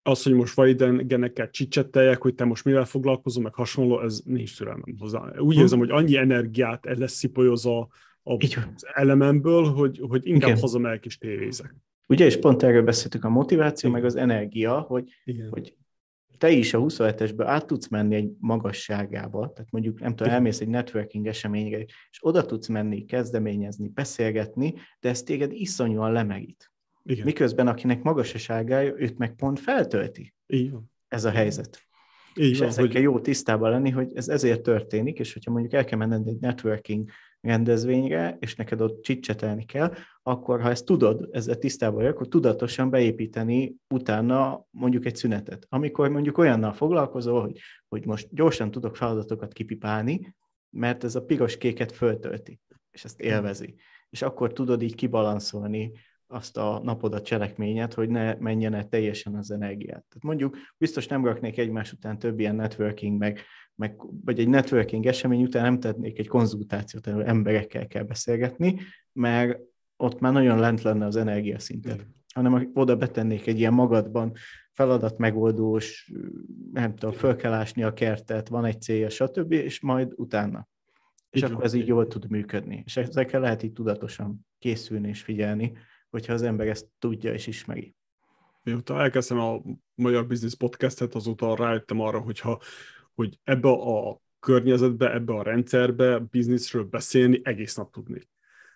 az, hogy most validengenekkel csicsetteljek, hogy te most mivel foglalkozol, meg hasonló, ez nincs türelmem hozzá. Úgy hm. érzem, hogy annyi energiát el lesz szipolyozva az elememből, hogy, hogy inkább Igen. hazamegyek és tévézek. Ugye, és pont erről beszéltük, a motiváció, meg az energia, hogy, hogy te is a 27-esből át tudsz menni egy magasságába, tehát mondjuk, nem tudom, elmész egy networking eseményre, és oda tudsz menni, kezdeményezni, beszélgetni, de ez téged iszonyúan lemerít. Igen. Miközben akinek magas a sárgája, őt meg pont feltölti. Így van. Ez a helyzet. Így és van, ezekkel hogy... jó tisztában lenni, hogy ez ezért történik, és hogyha mondjuk el kell menned egy networking rendezvényre, és neked ott csicsetelni kell, akkor ha ezt tudod, ezzel tisztában vagy, akkor tudatosan beépíteni utána mondjuk egy szünetet. Amikor mondjuk olyannal foglalkozol, hogy, hogy most gyorsan tudok feladatokat kipipálni, mert ez a piros-kéket föltölti, és ezt élvezi. És akkor tudod így kibalanszolni azt a napodat cselekményet, hogy ne menjen el teljesen az energiát. Tehát mondjuk biztos nem raknék egymás után több ilyen networking, meg, meg, vagy egy networking esemény után nem tennék egy konzultációt, ahol emberekkel kell beszélgetni, mert ott már nagyon lent lenne az energiaszintet. Mm. Hanem oda betennék egy ilyen magadban feladat megoldós, nem tudom, föl kell ásni a kertet, van egy célja, stb., és majd utána. És így akkor ez így jól tud működni. És ezekkel lehet így tudatosan készülni és figyelni, hogyha az ember ezt tudja és ismeri. Mióta elkezdtem a Magyar Business Podcastet, azóta rájöttem arra, hogyha, hogy ebbe a környezetbe, ebbe a rendszerbe bizniszről beszélni egész nap tudni.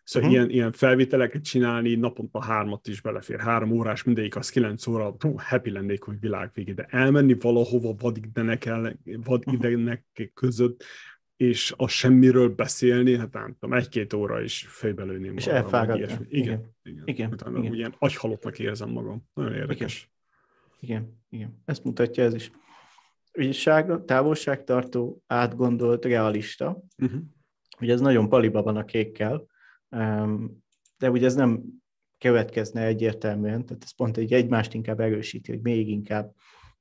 Szóval uh-huh. ilyen, ilyen felvételeket csinálni, naponta hármat is belefér, három órás, mindegyik az kilenc óra, hú, happy lennék, hogy világvégé, de elmenni valahova vadidenek, el, vadidenek uh-huh. között, és a semmiről beszélni, hát nem tudom, egy-két óra is fejbelőném. És elfáradni. Igen, igen. igen. igen. Utána igen. ilyen agyhalottnak érzem magam. Nagyon érdekes. Igen, igen. igen. Ezt mutatja ez is. Ügyesság, távolságtartó, átgondolt, realista. Uh-huh. Ugye ez nagyon paliba van a kékkel, de ugye ez nem következne egyértelműen, tehát ez pont egy egymást inkább erősíti, hogy még inkább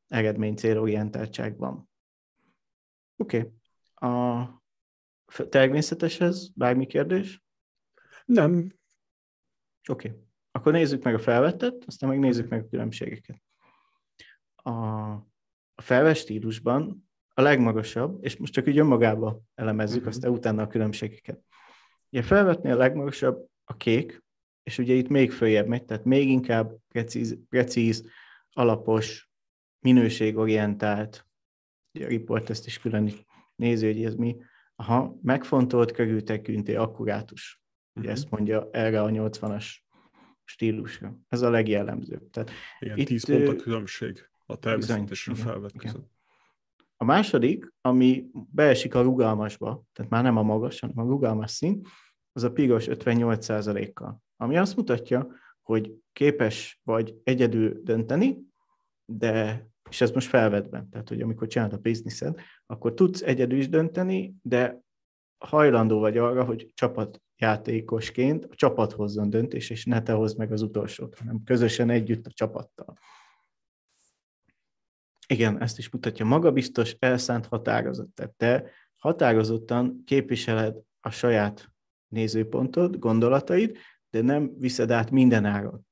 eredmény célorientáltság van. Oké. Okay. A természeteshez bármi kérdés? Nem. Oké. Okay. Akkor nézzük meg a felvettet, aztán meg nézzük meg a különbségeket. A, a felvett stílusban a legmagasabb, és most csak így önmagába elemezzük, uh-huh. aztán utána a különbségeket. Ugye felvetni a legmagasabb a kék, és ugye itt még följebb megy, tehát még inkább precíz, precíz alapos, minőségorientált, ugye a report ezt is külön nézi, hogy ez mi, aha, megfontolt, körültekintő, akkurátus. Ugye uh-huh. ezt mondja erre a 80-as stílusra. Ez a legjellemzőbb. Tehát igen, itt, 10 pont a különbség a természetes a felvett között. A második, ami beesik a rugalmasba, tehát már nem a magas, hanem a rugalmas szint, az a piros 58%-kal. Ami azt mutatja, hogy képes vagy egyedül dönteni, de, és ez most felvetben, tehát hogy amikor csinálod a bizniszed, akkor tudsz egyedül is dönteni, de hajlandó vagy arra, hogy csapatjátékosként a csapat hozzon döntés, és ne te hozd meg az utolsót, hanem közösen együtt a csapattal. Igen, ezt is mutatja magabiztos, elszánt határozott. Tehát te határozottan képviseled a saját nézőpontod, gondolataid, de nem viszed át minden áron.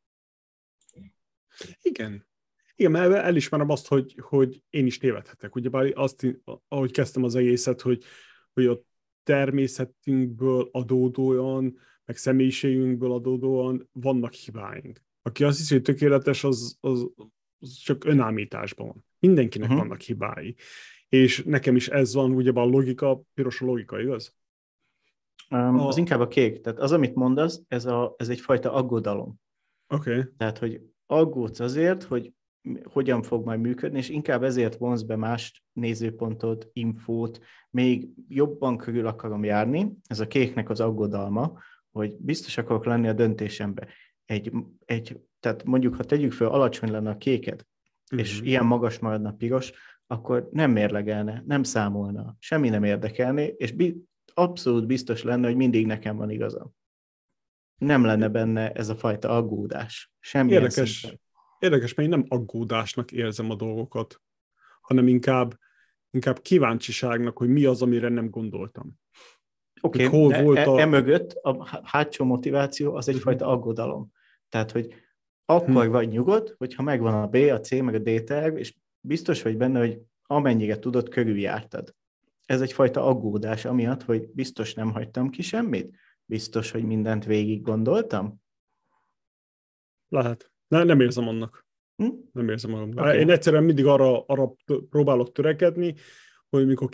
Igen. Igen, mert elismerem azt, hogy, hogy én is tévedhetek. Ugyebár azt, ahogy kezdtem az egészet, hogy, hogy a természetünkből adódóan, meg személyiségünkből adódóan vannak hibáink. Aki azt hiszi, hogy tökéletes, az, az, az csak önállításban van. Mindenkinek uh-huh. vannak hibái. És nekem is ez van, ugye a logika, piros a logika, igaz? Um, a... Az inkább a kék. Tehát az, amit mondasz, ez, a, ez egyfajta aggodalom. Oké. Okay. Tehát, hogy aggódsz azért, hogy hogyan fog majd működni, és inkább ezért vonz be más nézőpontot, infót, még jobban körül akarom járni. Ez a kéknek az aggodalma, hogy biztos akarok lenni a döntésembe. Egy, egy, tehát mondjuk, ha tegyük fel, alacsony lenne a kéket, uh-huh. és mhm. ilyen magas maradna piros, akkor nem mérlegelne, nem számolna, semmi nem érdekelné, és bi- abszolút biztos lenne, hogy mindig nekem van igazam. Nem lenne benne ez a fajta aggódás. Semmi Érdekes, szinten. érdekes, mert én nem aggódásnak érzem a dolgokat, hanem inkább, inkább kíváncsiságnak, hogy mi az, amire nem gondoltam. Oké, okay, hol volt e, a... emögött a hátsó motiváció az egyfajta aggodalom. Tehát, hogy akkor hmm. vagy nyugodt, hogyha megvan a B, a C, meg a D terv, és biztos vagy benne, hogy amennyire tudod, körüljártad. Ez egyfajta aggódás amiatt, hogy biztos nem hagytam ki semmit? Biztos, hogy mindent végig gondoltam? Lehet. Ne, nem érzem annak. Hm? Nem érzem magam. Okay. Én egyszerűen mindig arra, arra próbálok törekedni, hogy mikor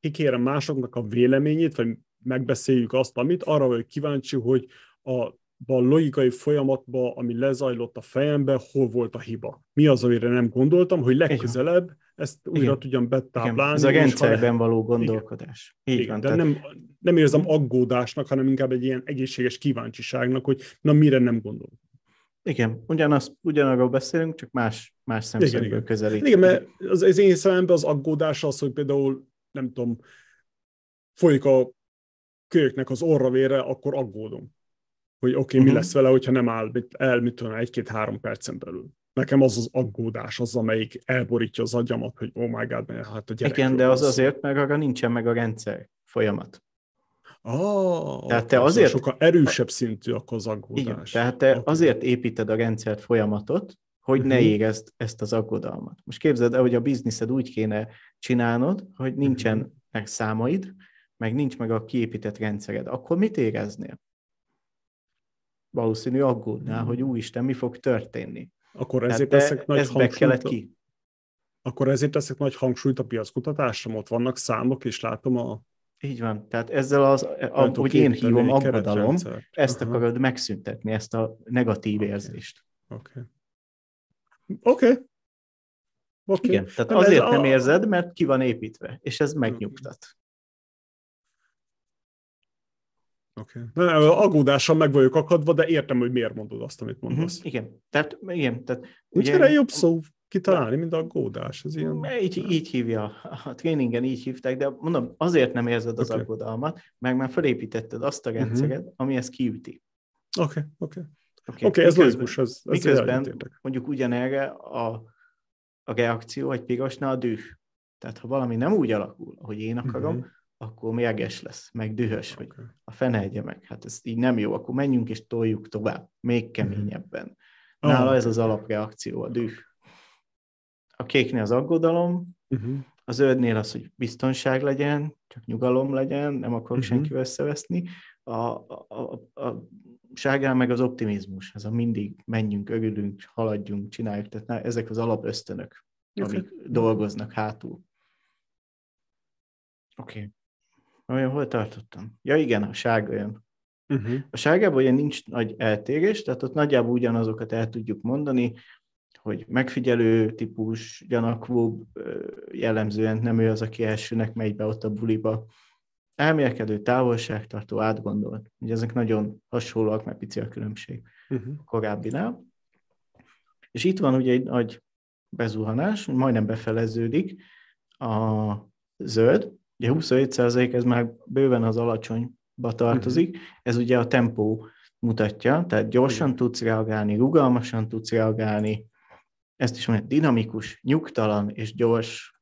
kikérem másoknak a véleményét, vagy megbeszéljük azt, amit, arra vagyok kíváncsi, hogy a a logikai folyamatban, ami lezajlott a fejembe, hol volt a hiba. Mi az, amire nem gondoltam, hogy legközelebb ezt újra Igen. tudjam betáplálni. Igen. Ez a rendszerben le... való gondolkodás. Igen. Igen, de tehát... nem, nem érzem aggódásnak, hanem inkább egy ilyen egészséges kíváncsiságnak, hogy na mire nem gondolok. Igen, ugyanaz, ugyanarról beszélünk, csak más, más szemszögből közelít. Igen, mert az, az én szememben az aggódás az, hogy például, nem tudom, folyik a kölyöknek az orra vére, akkor aggódom hogy oké, okay, uh-huh. mi mhm. lesz vele, hogyha nem áll el, mit tudom, egy-két-három percen belül. nekem az az aggódás, az, amelyik elborítja az agyamat, hogy oh my god, mert hát a gyerek. Igen, de az azért, mert arra nincsen meg a rendszer folyamat. Ah, tehát te azért... Sokkal erősebb szintű akkor az aggódás. Igen, tehát te okay. azért építed a rendszert folyamatot, hogy uh-huh. ne mhm. érezd ezt az aggodalmat. Most képzeld el, hogy a bizniszed úgy kéne csinálnod, hogy nincsen uh-huh. meg számaid, meg nincs meg a kiépített rendszered. Akkor mit éreznél? Valószínű aggódnál, uh-huh. hogy úristen, mi fog történni. Akkor ezért teszek nagy hangsúlyt. Ki. Akkor ezért teszek nagy hangsúlyt a piackutatásra, ott vannak számok, és látom a így van. Tehát ezzel az, hogy én hívom aggodalom, ezt Aha. akarod megszüntetni, ezt a negatív okay. érzést. Oké. Okay. Oké. Okay. Okay. Igen, tehát nem azért nem a... érzed, mert ki van építve, és ez megnyugtat. Oké. Okay. Aggódással meg vagyok akadva, de értem, hogy miért mondod azt, amit mondasz. Uh-huh. Igen, tehát, igen, tehát ugye... Ugye jobb szó kitalálni, mint aggódás. Ez ilyen... Így, így hívja, a tréningen így hívták, de mondom, azért nem érzed az okay. aggodalmat, meg már felépítetted azt a rendszeret, uh-huh. ami ezt kiüti. Oké, okay, oké. Okay. Oké, okay, ez logikus, ez, ez Miközben mondjuk ugyanerre a, a reakció egy pirosnál a düh. Tehát ha valami nem úgy alakul, ahogy én akarom, uh-huh. Akkor mérges lesz, meg dühös, okay. hogy a fene meg, hát ez így nem jó, akkor menjünk és toljuk tovább, még mhm. keményebben. Uh-huh. Nála ez az alapreakció, a düh. A kéknél az aggodalom, uh-huh. a zöldnél az, hogy biztonság legyen, csak nyugalom legyen, nem akarok uh-huh. senkivel összeveszni. A, a, a, a sárgán meg az optimizmus, ez a mindig menjünk, örülünk, haladjunk, csináljuk, tehát na, ezek az alapösztönök, okay. amik dolgoznak hátul. Oké. Okay. Olyan, hol tartottam? Ja igen, a sárga jön. Uh-huh. A sárgában ilyen nincs nagy eltérés, tehát ott nagyjából ugyanazokat el tudjuk mondani, hogy megfigyelő típus, gyanakvó, jellemzően nem ő az, aki elsőnek megy be ott a buliba, elmélkedő, távolságtartó, átgondolt. Ugye ezek nagyon hasonlóak, mert pici a különbség uh-huh. a korábbinál. És itt van ugye egy nagy bezuhanás, majdnem befeleződik a zöld, ugye 27% ez már bőven az alacsonyba tartozik, uh-huh. ez ugye a tempó mutatja, tehát gyorsan uh-huh. tudsz reagálni, rugalmasan tudsz reagálni, ezt is mondja, dinamikus, nyugtalan és gyorsnak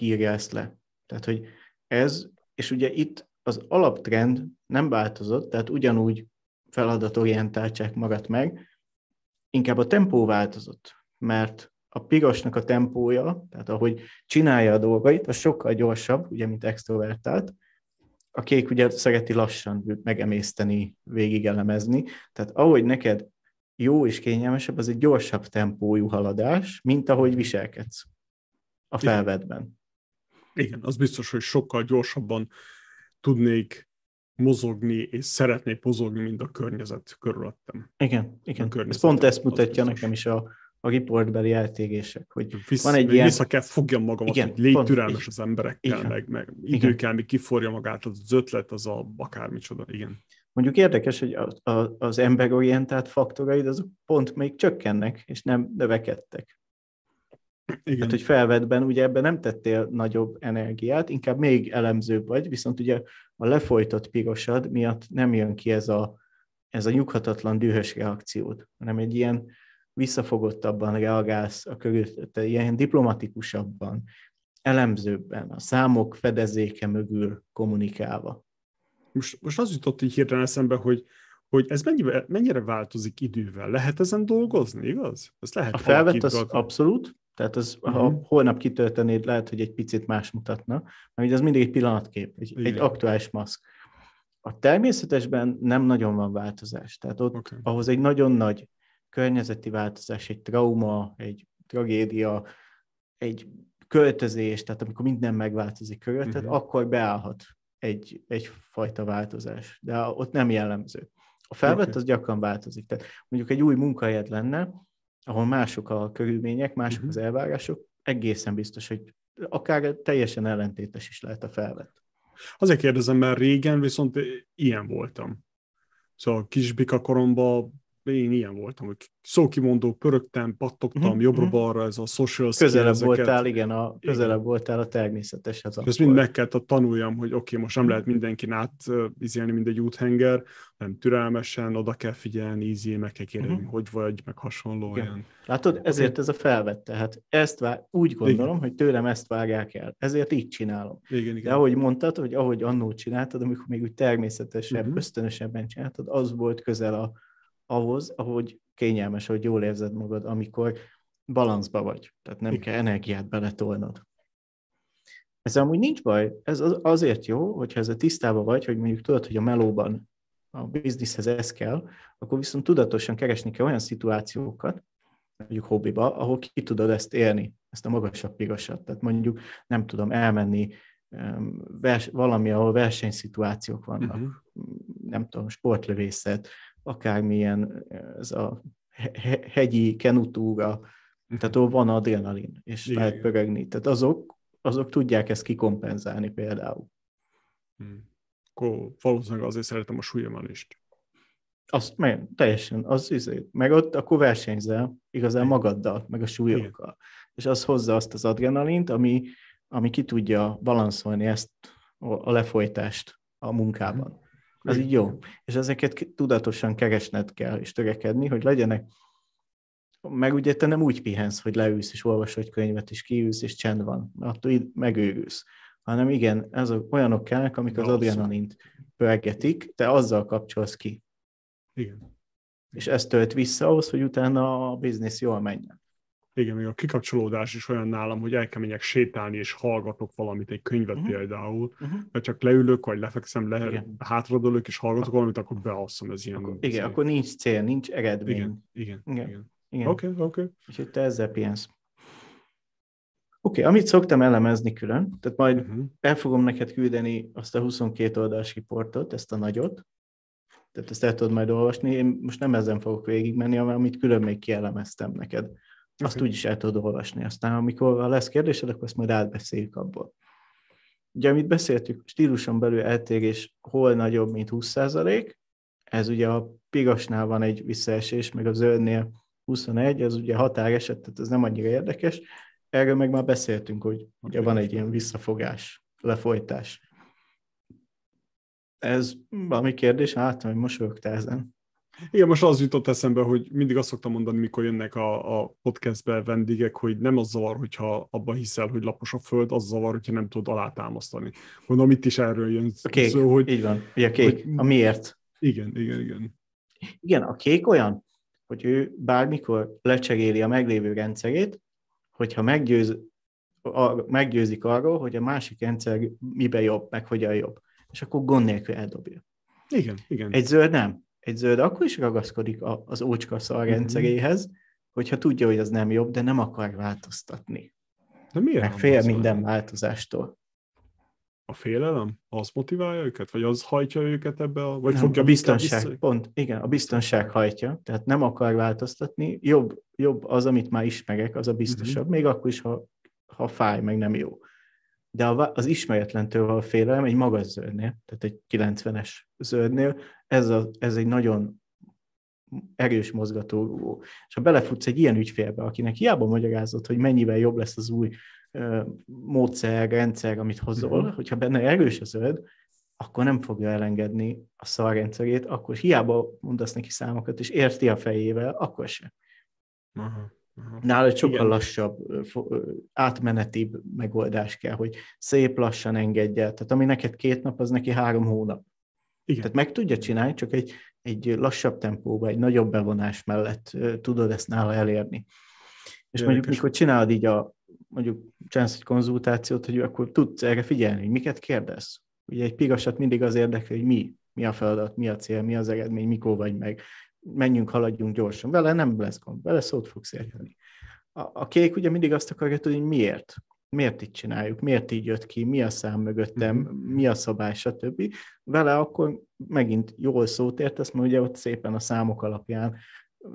írja ezt le. Tehát, hogy ez, és ugye itt az alaptrend nem változott, tehát ugyanúgy feladatorientáltság maradt meg, inkább a tempó változott, mert a pirosnak a tempója, tehát ahogy csinálja a dolgait, az sokkal gyorsabb, ugye, mint extrovertált. A kék ugye szereti lassan megemészteni, végigelemezni. Tehát ahogy neked jó és kényelmesebb, az egy gyorsabb tempójú haladás, mint ahogy viselkedsz a felvetben. Igen, az biztos, hogy sokkal gyorsabban tudnék mozogni, és szeretnék mozogni, mint a környezet körülöttem. Igen, igen. Ez pont ezt mutatja nekem is a, a riportbeli eltégések, hogy Visz, van egy ilyen... Vissza kell fogjam magamat, igen, hogy légy pont, türelmes az emberekkel, igen, meg, meg idő igen. kell, míg kiforja magát, az ötlet, az a akármicsoda, igen. Mondjuk érdekes, hogy a, a, az emberorientált faktoraid azok pont még csökkennek, és nem növekedtek. Igen. Tehát, hogy felvedben ugye ebben nem tettél nagyobb energiát, inkább még elemzőbb vagy, viszont ugye a lefolytott pirosad miatt nem jön ki ez a, ez a nyughatatlan dühös reakciót, hanem egy ilyen visszafogottabban reagálsz a körülötte, ilyen diplomatikusabban, elemzőbben, a számok fedezéke mögül kommunikálva. Most, most az jutott így hirtelen eszembe, hogy, hogy ez mennyire, mennyire változik idővel. Lehet ezen dolgozni, igaz? Ez lehet a felvett az abszolút, tehát az, uh-huh. ha mhm. holnap kitöltenéd, lehet, hogy egy picit más mutatna, mert ez mindig egy pillanatkép, egy, egy aktuális maszk. A természetesben nem nagyon van változás. Tehát ott okay. ahhoz egy nagyon nagy környezeti változás, egy trauma, egy tragédia, egy költözés, tehát amikor minden megváltozik körülötted, uh-huh. akkor beállhat egy, egyfajta változás. De ott nem jellemző. A felvett okay. az gyakran változik. Tehát mondjuk egy új munkahelyet lenne, ahol mások a körülmények, mások uh-huh. az elvárások, egészen biztos, hogy akár teljesen ellentétes is lehet a felvett. Azért kérdezem, mert régen viszont ilyen voltam. Szóval kisbika koromban én ilyen voltam, hogy szókimondó, pörögtem, pattogtam uh-huh, jobbra-balra, ez a social Közelebb voltál, igen, a, közelebb igen. voltál a természeteshez. Ezt mind meg kellett tanuljam, hogy oké, okay, most nem lehet mindenkin átizélni, mint egy úthenger, hanem türelmesen, oda kell figyelni, easy, meg kell kérdezni, uh-huh. hogy vagy, meg hasonló. Igen. Ilyen. Látod, ezért ez a felvett, tehát ezt vár, úgy gondolom, igen. hogy tőlem ezt vágják el, ezért így csinálom. Igen, igen. De ahogy mondtad, hogy ahogy annó csináltad, amikor még úgy természetesebb, uh-huh. ösztönösebben csináltad, az volt közel a ahhoz, ahogy kényelmes, hogy jól érzed magad, amikor balanszba vagy. Tehát nem kell energiát beletolnod. Ez amúgy nincs baj. Ez azért jó, hogyha ez a tisztában vagy, hogy mondjuk tudod, hogy a melóban a bizniszhez ez kell, akkor viszont tudatosan keresni kell olyan szituációkat, mondjuk hobbiba, ahol ki tudod ezt élni, ezt a magasabb pigasat. Tehát mondjuk nem tudom elmenni vers, valami, ahol versenyszituációk vannak, uh-huh. nem tudom, sportlövészet, akármilyen ez a hegyi kenutúra, tehát ott van adrenalin, és Igen. lehet pörögni. Tehát azok, azok tudják ezt kikompenzálni például. Hmm. Akkor valószínűleg azért szeretem a súlyemelést. Azt meg, teljesen, az izé, meg ott akkor versenyzel igazán magaddal, meg a súlyokkal. Igen. És az hozza azt az adrenalint, ami, ami ki tudja balanszolni ezt a lefolytást a munkában. Ez így jó. És ezeket tudatosan keresned kell, és törekedni, hogy legyenek meg ugye te nem úgy pihensz, hogy leülsz és olvasod egy könyvet, és kiülsz, és csend van, attól így megőrülsz. Hanem igen, azok olyanok kellnek, amik az adrenalint pörgetik, te azzal kapcsolsz ki. Igen. És ezt tölt vissza ahhoz, hogy utána a biznisz jól menjen. Igen, még a kikapcsolódás is olyan nálam, hogy el kell menjek sétálni, és hallgatok valamit, egy könyvet uh-huh. például, uh-huh. mert csak leülök, vagy lefekszem, le, hátradolok, és hallgatok valamit, akkor beasszom, ez ilyen. Akkor, igen, akkor nincs cél, nincs eredmény. Igen, igen, igen. igen. Oké, oké. Okay. Úgyhogy te ezzel pihensz. Oké, okay, amit szoktam elemezni külön, tehát majd uh-huh. el fogom neked küldeni azt a 22 oldalas riportot, ezt a nagyot, tehát ezt el tudod majd olvasni. Én most nem ezen fogok végigmenni, hanem amit külön még kielemeztem neked. Azt úgyis el tudod olvasni. Aztán amikor lesz kérdésed, akkor ezt majd átbeszéljük abból. Ugye, amit beszéltük, stíluson belül eltérés hol nagyobb, mint 20%, ez ugye a pigasnál van egy visszaesés, meg a zöldnél 21, ez ugye határeset, tehát ez nem annyira érdekes. Erről meg már beszéltünk, hogy ugye van egy ilyen visszafogás, lefolytás. Ez valami kérdés? Hát, hogy mosolyogtál ezen. Igen, most az jutott eszembe, hogy mindig azt szoktam mondani, mikor jönnek a, a podcastbe vendégek, hogy nem az zavar, hogyha abban hiszel, hogy lapos a föld, az zavar, hogyha nem tudod alátámasztani. Gondolom itt is erről jön a kék, szó, hogy... Így van, ugye a kék, hogy, a miért. Igen, igen, igen. Igen, a kék olyan, hogy ő bármikor lecseréli a meglévő rendszerét, hogyha meggyőz, a, meggyőzik arról, hogy a másik rendszer miben jobb, meg hogyan jobb. És akkor gond nélkül eldobja. Igen, igen. Egy zöld nem egy zöld akkor is ragaszkodik az ócska szar rendszeréhez, mm-hmm. hogyha tudja, hogy az nem jobb, de nem akar változtatni. De miért? Meg fél minden változástól. A félelem? Az motiválja őket? Vagy az hajtja őket ebbe? A, vagy nem, fogja a biztonság, vissza... pont, igen, a biztonság hajtja, tehát nem akar változtatni. Jobb, jobb az, amit már ismerek, az a biztosabb, mm-hmm. még akkor is, ha, ha fáj, meg nem jó de az ismeretlentől a félelem egy magas zöldnél, tehát egy 90-es zöldnél, ez, a, ez egy nagyon erős mozgatórugó. És ha belefutsz egy ilyen ügyfélbe, akinek hiába magyarázott, hogy mennyivel jobb lesz az új uh, módszer, rendszer, amit hozol, uh-huh. hogyha benne erős a zöld, akkor nem fogja elengedni a szarrendszerét, akkor hiába mondasz neki számokat, és érti a fejével, akkor sem. Uh-huh. Nála sokkal Igen. lassabb, átmenetibb megoldás kell, hogy szép lassan engedje. Tehát ami neked két nap, az neki három hónap. Igen. Tehát meg tudja csinálni, csak egy, egy lassabb tempóban, egy nagyobb bevonás mellett tudod ezt nála elérni. És Érdekes. mondjuk, mikor csinálod így a, mondjuk csinálsz egy konzultációt, hogy akkor tudsz erre figyelni, hogy miket kérdez. Ugye egy pigasat mindig az érdekli, hogy mi, mi a feladat, mi a cél, mi az eredmény, mikor vagy meg, menjünk, haladjunk gyorsan. Vele nem lesz gond, vele szót fogsz érteni. A, a kék ugye mindig azt akarja tudni, hogy miért. Miért így csináljuk, miért így jött ki, mi a szám mögöttem, mm-hmm. mi a szabály, stb. Vele akkor megint jól szót értesz, mert ugye ott szépen a számok alapján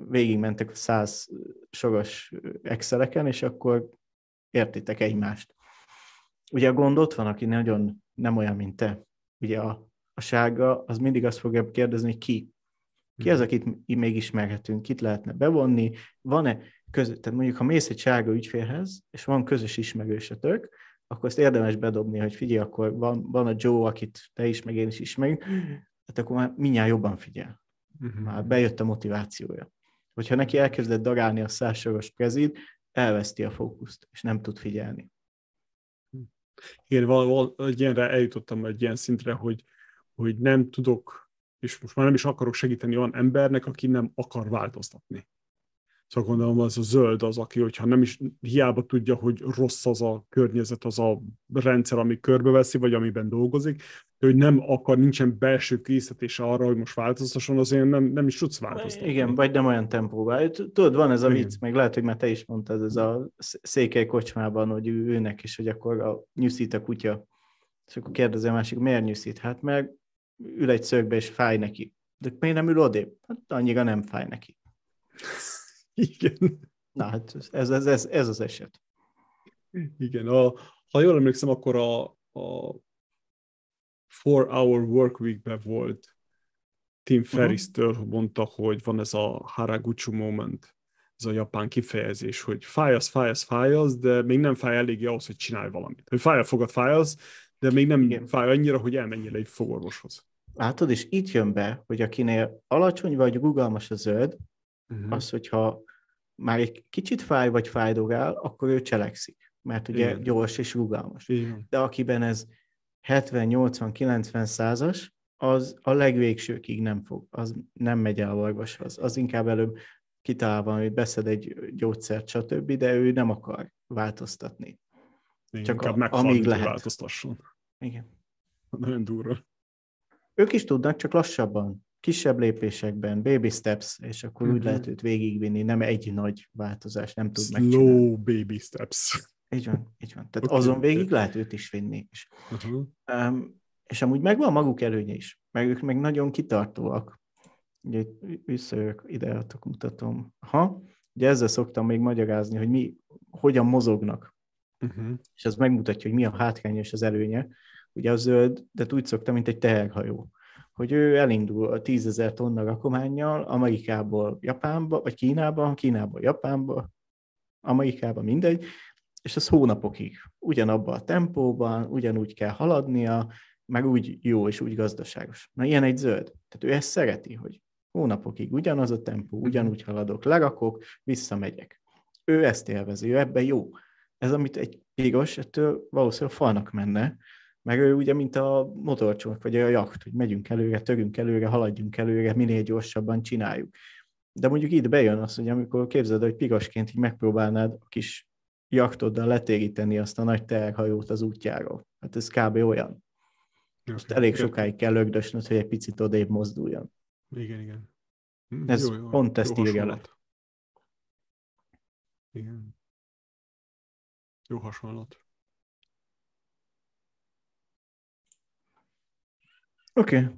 végigmentek a száz soros exceleken, és akkor értitek egymást. Ugye a gond ott van, aki nagyon nem olyan, mint te. Ugye a, a sárga, az mindig azt fogja kérdezni, hogy ki Ki az, akit még ismerhetünk, kit lehetne bevonni, van-e között, tehát mondjuk, ha mész egy sárga ügyfélhez, és van közös ismerősötök, akkor ezt érdemes bedobni, hogy figyelj, akkor van, van a Joe, akit te is, meg én is ismerünk, hát akkor már mindjárt jobban figyel. Uh-huh. Már bejött a motivációja. Hogyha neki elkezdett darálni a százsoros prezid, elveszti a fókuszt, és nem tud figyelni. Igen, val- egy ilyenre eljutottam egy ilyen szintre, hogy, hogy nem tudok, és most már nem is akarok segíteni olyan embernek, aki nem akar változtatni. Szóval gondolom az a zöld az, aki, hogyha nem is hiába tudja, hogy rossz az a környezet, az a rendszer, ami körbeveszi, vagy amiben dolgozik, de hogy nem akar, nincsen belső készítése arra, hogy most változtasson, azért nem, nem is tudsz változtatni. Igen, vagy nem olyan tempóban. Tudod, van ez a vicc, meg lehet, hogy már te is mondtad, ez a székely kocsmában, hogy őnek is, hogy akkor a nyűszít a kutya. És akkor kérdezi a másik, miért nyűszít? Hát meg ül egy szögbe, és fáj neki. De miért nem ül odébb? Hát annyira nem fáj neki. Igen. Na hát ez, ez, ez, ez az eset. Igen, a, ha jól emlékszem, akkor a, a Four Hour Work Week-ben volt Tim Ferriss-től uh-huh. mondta, hogy van ez a Haraguchi moment, ez a japán kifejezés, hogy fáj az, fáj az, fáj az, de még nem fáj eléggé ahhoz, hogy csinálj valamit. Hogy fáj a fogad, fáj az, de még nem Igen. fáj annyira, hogy elmenjél egy fogorvoshoz. Látod, és itt jön be, hogy akinél alacsony vagy rugalmas a zöld, uh-huh. az, hogyha már egy kicsit fáj vagy fájdogál, akkor ő cselekszik, mert ugye Igen. gyors és rugalmas. Igen. De akiben ez 70-80-90 százas, az a legvégsőkig nem fog, az nem megy el a orvoshoz. Az inkább előbb kitalálva, hogy beszed egy gyógyszert, stb., de ő nem akar változtatni. Igen, Csak a, amíg lehet. változtasson. Igen. Nagyon durva. Ők is tudnak, csak lassabban kisebb lépésekben, baby steps, és akkor mm-hmm. úgy mhm. lehet őt végigvinni, nem egy nagy változás, nem tud Slow megcsinálni. baby steps. Így van, így van. Tehát okay. azon végig lehet őt is vinni. És, uh-huh. um, és amúgy megvan maguk előnye is, meg ők meg nagyon kitartóak. Ugye visszajövök, ide mutatom. Ha, ugye ezzel szoktam még magyarázni, hogy mi, hogyan mozognak. Uh-huh. És ez megmutatja, hogy mi a hátránya és az előnye. Ugye a zöld, de úgy szoktam, mint egy teherhajó hogy ő elindul a tízezer tonna rakományjal Amerikából Japánba, vagy Kínába, Kínából Japánba, Amerikába, mindegy, és ez hónapokig. Ugyanabban a tempóban, ugyanúgy kell haladnia, meg úgy jó és úgy gazdaságos. Na ilyen egy zöld. Tehát ő ezt szereti, hogy hónapokig ugyanaz a tempó, ugyanúgy haladok, lerakok, visszamegyek. Ő ezt élvezi, ő ebben jó. Ez, amit egy piros, ettől valószínűleg falnak menne, meg ő ugye, mint a motorcsónak, vagy a jacht, hogy megyünk előre, törünk előre, haladjunk előre, minél gyorsabban csináljuk. De mondjuk itt bejön az, hogy amikor képzeld, hogy pirosként így megpróbálnád a kis jachtoddal letéríteni azt a nagy teherhajót az útjáról. Hát ez kb. olyan. Most elég sokáig kell lögdösnöd, hogy egy picit odébb mozduljon. Igen, igen. Hm, ez jó, jó, pont ezt írja le. Igen. Jó hasonlat. Oké. Okay.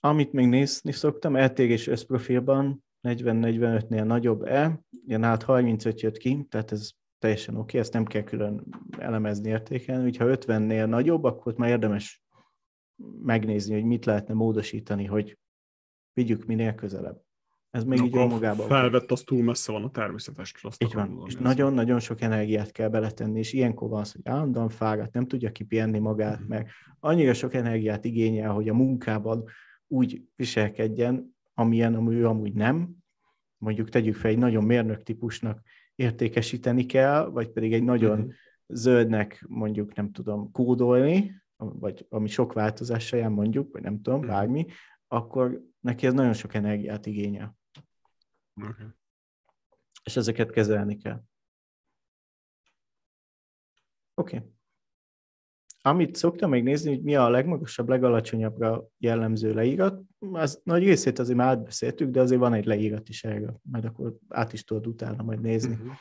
Amit még nézni szoktam, eltérés összprofilban 40-45-nél nagyobb E, ilyen át 35 jött ki, tehát ez teljesen oké, okay, ezt nem kell külön elemezni, értékelni. Úgyhogy ha 50-nél nagyobb, akkor már érdemes megnézni, hogy mit lehetne módosítani, hogy vigyük minél közelebb. Ez még így magában. Felvett, az túl messze van a természetestől. Azt így van, és nagyon-nagyon sok energiát kell beletenni, és ilyenkor van az, hogy állandóan fáradt, nem tudja kipihenni magát, mm. meg annyira sok energiát igényel, hogy a munkában úgy viselkedjen, amilyen, ami ő amúgy nem. Mondjuk tegyük fel, egy nagyon mérnök típusnak értékesíteni kell, vagy pedig egy nagyon mm. zöldnek mondjuk nem tudom kódolni, vagy ami sok változással mondjuk, vagy nem tudom, mm. bármi, akkor neki ez nagyon sok energiát igényel. Okay. És ezeket kezelni kell. Oké. Okay. Amit szoktam még nézni, hogy mi a legmagasabb, legalacsonyabbra jellemző leírat, az nagy részét azért már átbeszéltük, de azért van egy leírat is erről, mert akkor át is tudod utána majd nézni. Uh-huh.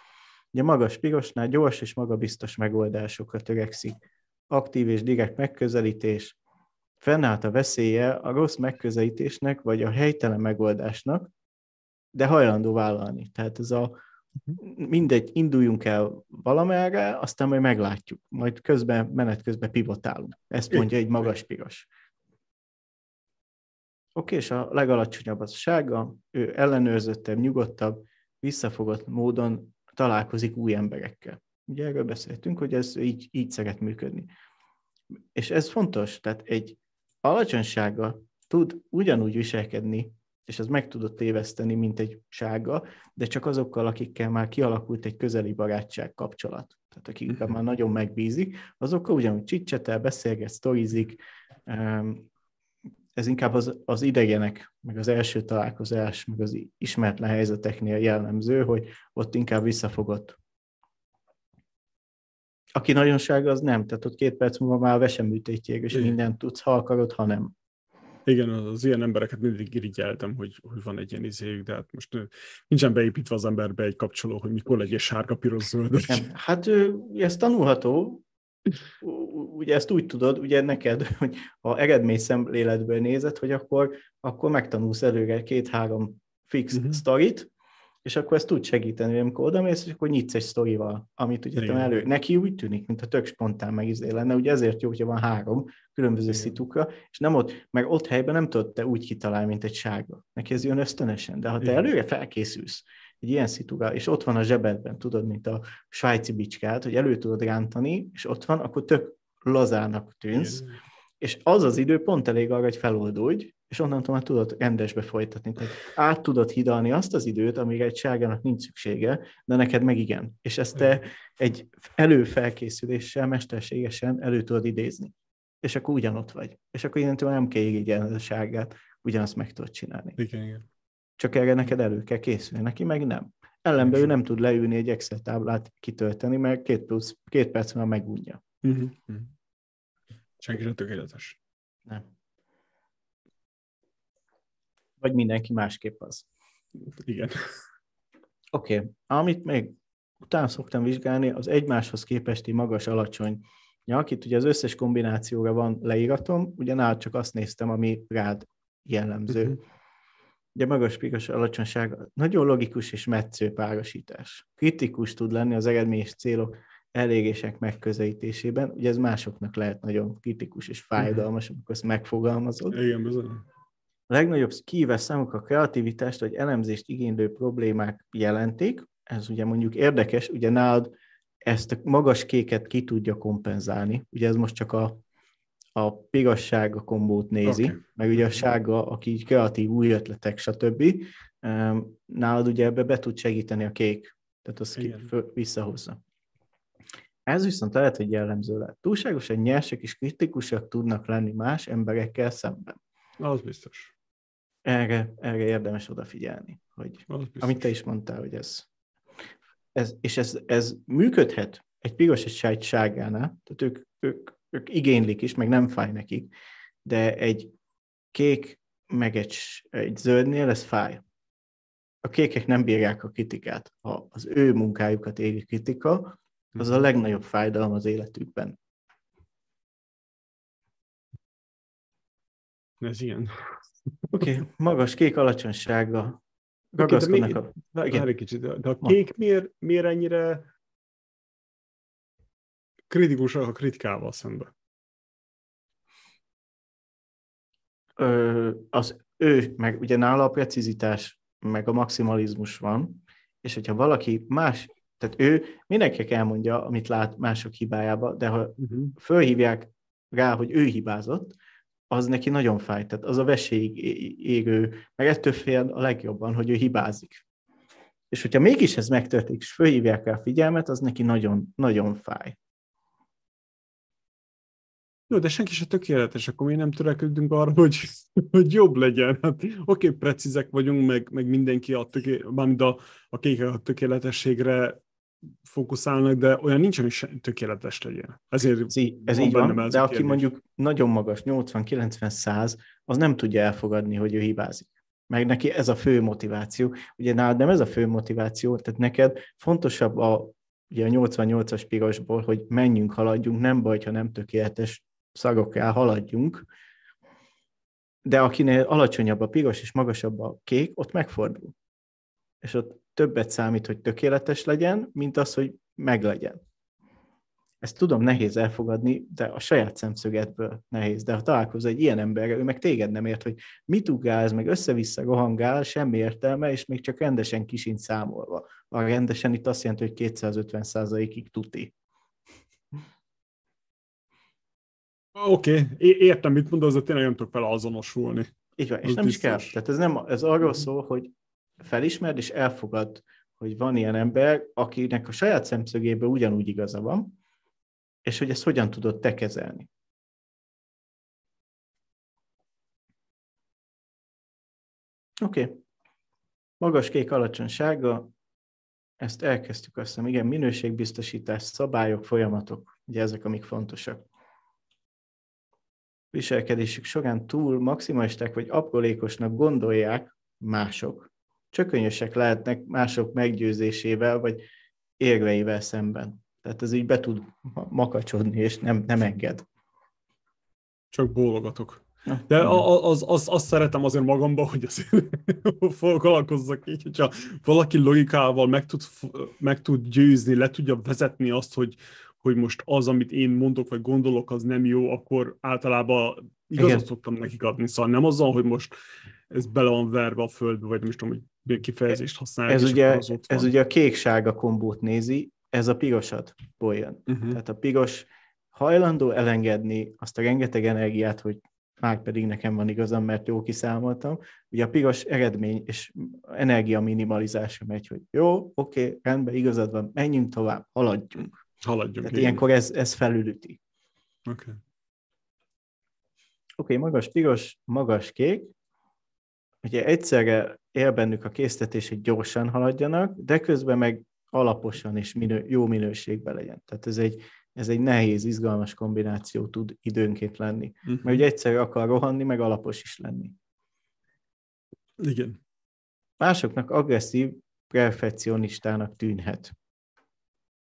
Ugye magas pirosnál gyors és magabiztos megoldásokra törekszik. Aktív és direkt megközelítés, fennállt a veszélye a rossz megközelítésnek, vagy a helytelen megoldásnak, de hajlandó vállalni. Tehát ez a mhm. mindegy, induljunk el valamerre, aztán majd meglátjuk. Majd közben, menet közben pivotálunk. Ezt mondja egy magas piros. Oké, és a legalacsonyabb az sárga, ő ellenőrzöttebb, nyugodtabb, visszafogott módon találkozik új emberekkel. Ugye erről beszéltünk, hogy ez így, így szeret működni. És ez fontos, tehát egy alacsonysága tud ugyanúgy viselkedni, és az meg tudott téveszteni, mint egy sága, de csak azokkal, akikkel már kialakult egy közeli barátság kapcsolat. Tehát akikkel már nagyon megbízik, azokkal ugyanúgy csicsetel, beszélget, sztorizik, ez inkább az, az idegenek, meg az első találkozás, meg az ismeretlen helyzeteknél jellemző, hogy ott inkább visszafogott. Aki nagyon sága, az nem. Tehát ott két perc múlva már veseműtétjék, és mindent tudsz, ha akarod, ha nem. Igen, az ilyen embereket mindig irigyeltem, hogy, hogy van egy ilyen izéjük, de hát most nincsen beépítve az emberbe egy kapcsoló, hogy mikor legyen sárga, piros, zöld. Hát ez tanulható, ugye ezt úgy tudod, ugye neked, hogy ha eredmény szemléletből nézed, hogy akkor, akkor megtanulsz előre két-három fix uh-huh. sztorit, és akkor ezt tud segíteni, amikor odamész, és akkor nyitsz egy sztorival, amit ugye te elő. Neki úgy tűnik, mint a tök spontán megizé lenne, ugye ezért jó, hogyha van három különböző Igen. szitukra, és nem ott, meg ott helyben nem tudod te úgy kitalálni, mint egy sárga. Neki ez jön ösztönösen, de ha te Igen. előre felkészülsz egy ilyen szitugra, és ott van a zsebedben, tudod, mint a svájci bicskát, hogy elő tudod rántani, és ott van, akkor tök lazának tűnsz, Igen. és az az idő pont elég arra, hogy feloldódj, és onnantól már tudod rendesbe folytatni. Tehát át tudod hidalni azt az időt, amíg egy sárgának nincs szüksége, de neked meg igen. És ezt te egy előfelkészüléssel, mesterségesen elő tudod idézni. És akkor ugyanott vagy. És akkor innentől nem kell irigyelni a sárgát, ugyanazt meg tudod csinálni. Igen, igen. Csak erre neked elő kell készülni, neki meg nem. Ellenben ő nem tud leülni egy Excel táblát kitölteni, mert két, plusz, két perc már megunja. Uh-huh. Senki sem tökéletes. Nem. Vagy mindenki másképp az. Igen. Oké, okay. amit még utána szoktam vizsgálni, az egymáshoz képesti magas-alacsony nyak. Itt ugye az összes kombinációra van leíratom, ugyanállt csak azt néztem, ami rád jellemző. Uh-huh. Ugye magas, piros, alacsonyság nagyon logikus és metsző párosítás. Kritikus tud lenni az eredményes célok elégések megközelítésében. Ugye ez másoknak lehet nagyon kritikus és fájdalmas, amikor ezt megfogalmazod. Igen, bizony. A legnagyobb kihívás számukra a kreativitást vagy elemzést igénylő problémák jelentik. Ez ugye mondjuk érdekes, ugye nálad ezt a magas kéket ki tudja kompenzálni. Ugye ez most csak a, a pigassága kombót nézi, okay. meg ugye a sárga, aki így kreatív, új ötletek, stb. Nálad ugye ebbe be tud segíteni a kék, tehát az ki, föl, visszahozza. Ez viszont lehet, hogy jellemző lehet. Túlságosan nyersek és kritikusak tudnak lenni más emberekkel szemben. Az biztos. Erre, erre érdemes odafigyelni, hogy amit te is mondtál, hogy ez, ez és ez, ez működhet egy piros egy sárgánál, tehát ők, ők, ők igénylik is, meg nem fáj nekik, de egy kék meg egy, egy zöldnél ez fáj. A kékek nem bírják a kritikát. Ha az ő munkájukat éri kritika, az a mhm. legnagyobb fájdalom az életükben. Ez ilyen. Oké, okay. magas kék alacsonysága. Ragaszkodnak okay, a... Igen. kicsit, de a kék miért, miért ennyire kritikus a kritikával szemben? Ö, az ő, meg ugye nála a precizitás, meg a maximalizmus van, és hogyha valaki más, tehát ő mindenkinek elmondja, amit lát mások hibájába, de ha uh-huh. fölhívják rá, hogy ő hibázott, az neki nagyon fáj, tehát az a veséig égő, meg ettől fél a legjobban, hogy ő hibázik. És hogyha mégis ez megtörténik, és fölhívják el figyelmet, az neki nagyon, nagyon fáj. Jó, de senki se tökéletes, akkor mi nem törekedünk arra, hogy, hogy jobb legyen. Hát, Oké, precízek vagyunk, meg, meg mindenki a, töké, a, a kékek a tökéletességre fókuszálnak, de olyan nincs, ami tökéletes legyen. Ezért ez, így, ez így van, ez de aki kérdés. mondjuk nagyon magas, 80-90-100, az nem tudja elfogadni, hogy ő hibázik. Meg neki ez a fő motiváció. Ugye nálad nem ez a fő motiváció, tehát neked fontosabb a, ugye a 88-as pirosból, hogy menjünk, haladjunk, nem baj, ha nem tökéletes szagokká haladjunk, de akinél alacsonyabb a piros és magasabb a kék, ott megfordul. És ott többet számít, hogy tökéletes legyen, mint az, hogy meglegyen. ezt tudom nehéz elfogadni, de a saját szemszögetből nehéz. De ha találkozol egy ilyen emberrel, ő meg téged nem ért, hogy mit ez meg össze-vissza rohangál, semmi értelme, és még csak rendesen kisint számolva. A rendesen itt azt jelenti, hogy 250%-ig tuti. Oké, okay. értem, mit mondod, de tényleg nem tudok vele azonosulni. Így van, és nem biztos. is kell. Tehát ez, nem, ez arról szól, hogy felismerd és elfogad, hogy van ilyen ember, akinek a saját szemszögéből ugyanúgy igaza van, és hogy ezt hogyan tudod te kezelni. Oké. Okay. Magas kék alacsony sárga, ezt elkezdtük azt hiszem, igen, minőségbiztosítás, szabályok, folyamatok, ugye ezek, amik fontosak. Viselkedésük során túl maximalisták vagy aprólékosnak gondolják mások. Csökönyösek lehetnek mások meggyőzésével vagy érveivel szemben. Tehát ez így be tud makacsodni, és nem, nem enged. Csak bólogatok. De az, az, az, azt szeretem azért magamban, hogy azért foglalkozzak így, hogyha valaki logikával meg tud, meg tud győzni, le tudja vezetni azt, hogy, hogy most az, amit én mondok, vagy gondolok, az nem jó, akkor általában igazat Igen. szoktam nekik adni. Szóval nem azzal, hogy most ez bele van verve a földbe, vagy nem is tudom, hogy kifejezést használják. Ez, ugye, ez ugye a kék-sárga kombót nézi, ez a pirosat jön. Uh-huh. Tehát a piros hajlandó elengedni azt a rengeteg energiát, hogy már pedig nekem van igazam, mert jó kiszámoltam. Ugye a piros eredmény és energia minimalizása megy, hogy jó, oké, okay, rendben, igazad van, menjünk tovább, haladjunk. Haladjunk. Tehát ilyenkor ez, ez felülüti. Oké. Okay. Oké, okay, magas piros, magas kék. Ugye egyszerre él bennük a késztetés, hogy gyorsan haladjanak, de közben meg alaposan és minő, jó minőségben legyen. Tehát ez egy, ez egy nehéz, izgalmas kombináció tud időnként lenni. Uh-huh. Mert ugye egyszerre akar rohanni, meg alapos is lenni. Igen. Másoknak agresszív, perfekcionistának tűnhet.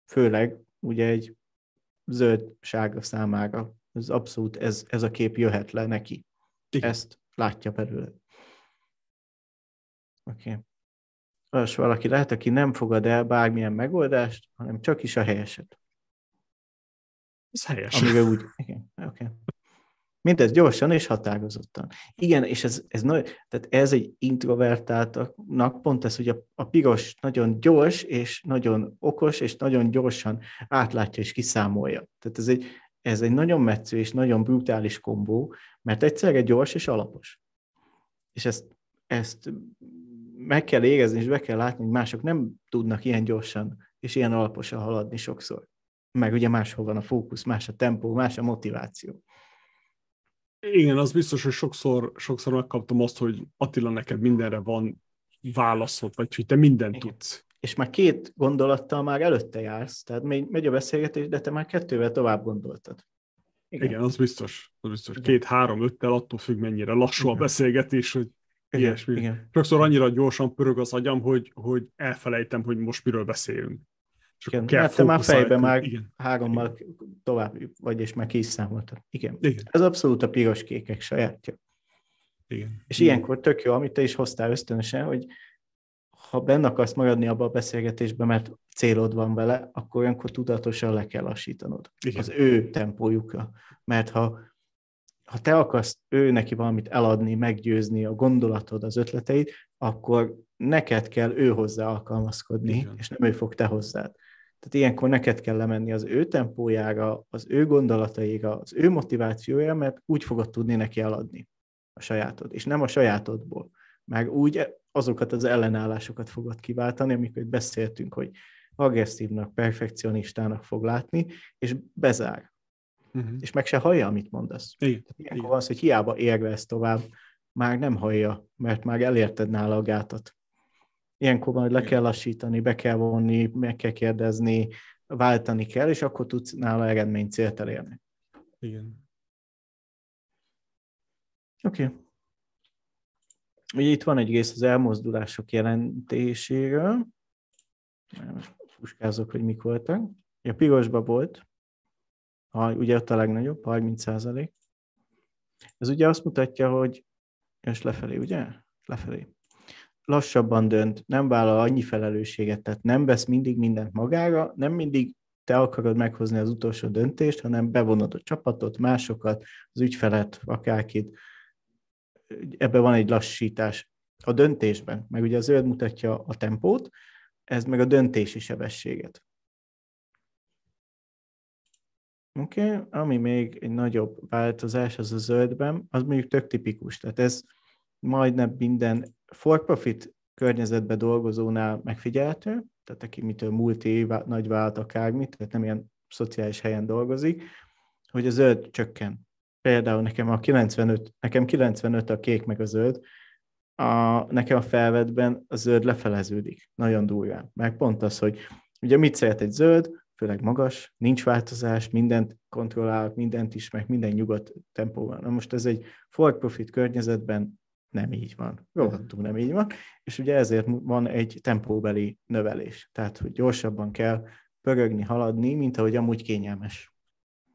Főleg ugye egy zöld-sárga számára. Ez abszolút ez, ez a kép jöhet le neki. Igen. Ezt látja belőle. Oké. Okay olyas valaki lehet, aki nem fogad el bármilyen megoldást, hanem csak is a helyeset. Ez helyes. Amivel úgy, igen, oké. Okay. Mindez gyorsan és határozottan. Igen, és ez, ez, nagy, tehát ez egy introvertáltaknak pont ez, hogy a, a piros nagyon gyors, és nagyon okos, és nagyon gyorsan átlátja és kiszámolja. Tehát ez egy, ez egy nagyon metsző és nagyon brutális kombó, mert egyszerre gyors és alapos. És ezt, ezt meg kell érezni, és be kell látni, hogy mások nem tudnak ilyen gyorsan és ilyen alaposan haladni sokszor. Meg ugye máshol van a fókusz, más a tempó, más a motiváció. Igen, az biztos, hogy sokszor, sokszor megkaptam azt, hogy Attila, neked mindenre van válaszod, vagy hogy te mindent Igen. tudsz. És már két gondolattal már előtte jársz, tehát még megy a beszélgetés, de te már kettővel tovább gondoltad. Igen, Igen az biztos. Az biztos. Két-három, öttel attól függ, mennyire lassú a beszélgetés, hogy igen, ilyesmi. Igen. Sokszor annyira gyorsan pörög az agyam, hogy, hogy elfelejtem, hogy most miről beszélünk. Csak igen, kell mert te már fejben már igen. hárommal igen. tovább vagy, és már ki is számoltad. Igen. igen. Ez abszolút a piros-kékek sajátja. Igen. És igen. ilyenkor tök jó, amit te is hoztál ösztönösen, hogy ha benne akarsz maradni abba a beszélgetésbe, mert célod van vele, akkor olyankor tudatosan le kell lassítanod. Igen. Az ő tempójukra. Mert ha ha te akarsz ő neki valamit eladni, meggyőzni a gondolatod, az ötleteit, akkor neked kell ő hozzá alkalmazkodni, Igen. és nem ő fog te hozzád. Tehát ilyenkor neked kell lemenni az ő tempójára, az ő gondolataira, az ő motivációja, mert úgy fogod tudni neki eladni a sajátod, és nem a sajátodból. Meg úgy azokat az ellenállásokat fogod kiváltani, amikor beszéltünk, hogy agresszívnak, perfekcionistának fog látni, és bezár uh-huh. és meg se hallja, amit mondasz. Igen. Tehát ilyenkor Igen. van az, hogy hiába érve ezt tovább, már nem hallja, mert már elérted nála a gátat. Ilyenkor majd le kell lassítani, be kell vonni, meg kell kérdezni, váltani kell, és akkor tudsz nála eredmény célt elérni. Igen. Oké. Okay. Ugye itt van egy rész az elmozdulások jelentéséről. Fuskázok, hogy mik voltak. A pirosba volt, ha, ugye ott a legnagyobb, 30 százalék. Ez ugye azt mutatja, hogy, és lefelé, ugye? Lefelé. Lassabban dönt, nem vállal annyi felelősséget, tehát nem vesz mindig mindent magára, nem mindig te akarod meghozni az utolsó döntést, hanem bevonod a csapatot, másokat, az ügyfelet, akárkit. Ebben van egy lassítás a döntésben, meg ugye a zöld mutatja a tempót, ez meg a döntési sebességet. Oké, okay. ami még egy nagyobb változás az a zöldben, az mondjuk tök tipikus. Tehát ez majdnem minden for-profit környezetben dolgozónál megfigyelhető, tehát aki mitől multi, nagy vált akármit, tehát nem ilyen szociális helyen dolgozik, hogy a zöld csökken. Például nekem a 95, nekem 95 a kék meg a zöld, a, nekem a felvetben a zöld lefeleződik, nagyon durván. Meg pont az, hogy ugye mit szeret egy zöld, főleg magas, nincs változás, mindent kontrollál, mindent is, meg minden nyugodt tempóban. Na most ez egy for profit környezetben nem így van. Rohadtul nem így van. És ugye ezért van egy tempóbeli növelés. Tehát, hogy gyorsabban kell pörögni, haladni, mint ahogy amúgy kényelmes.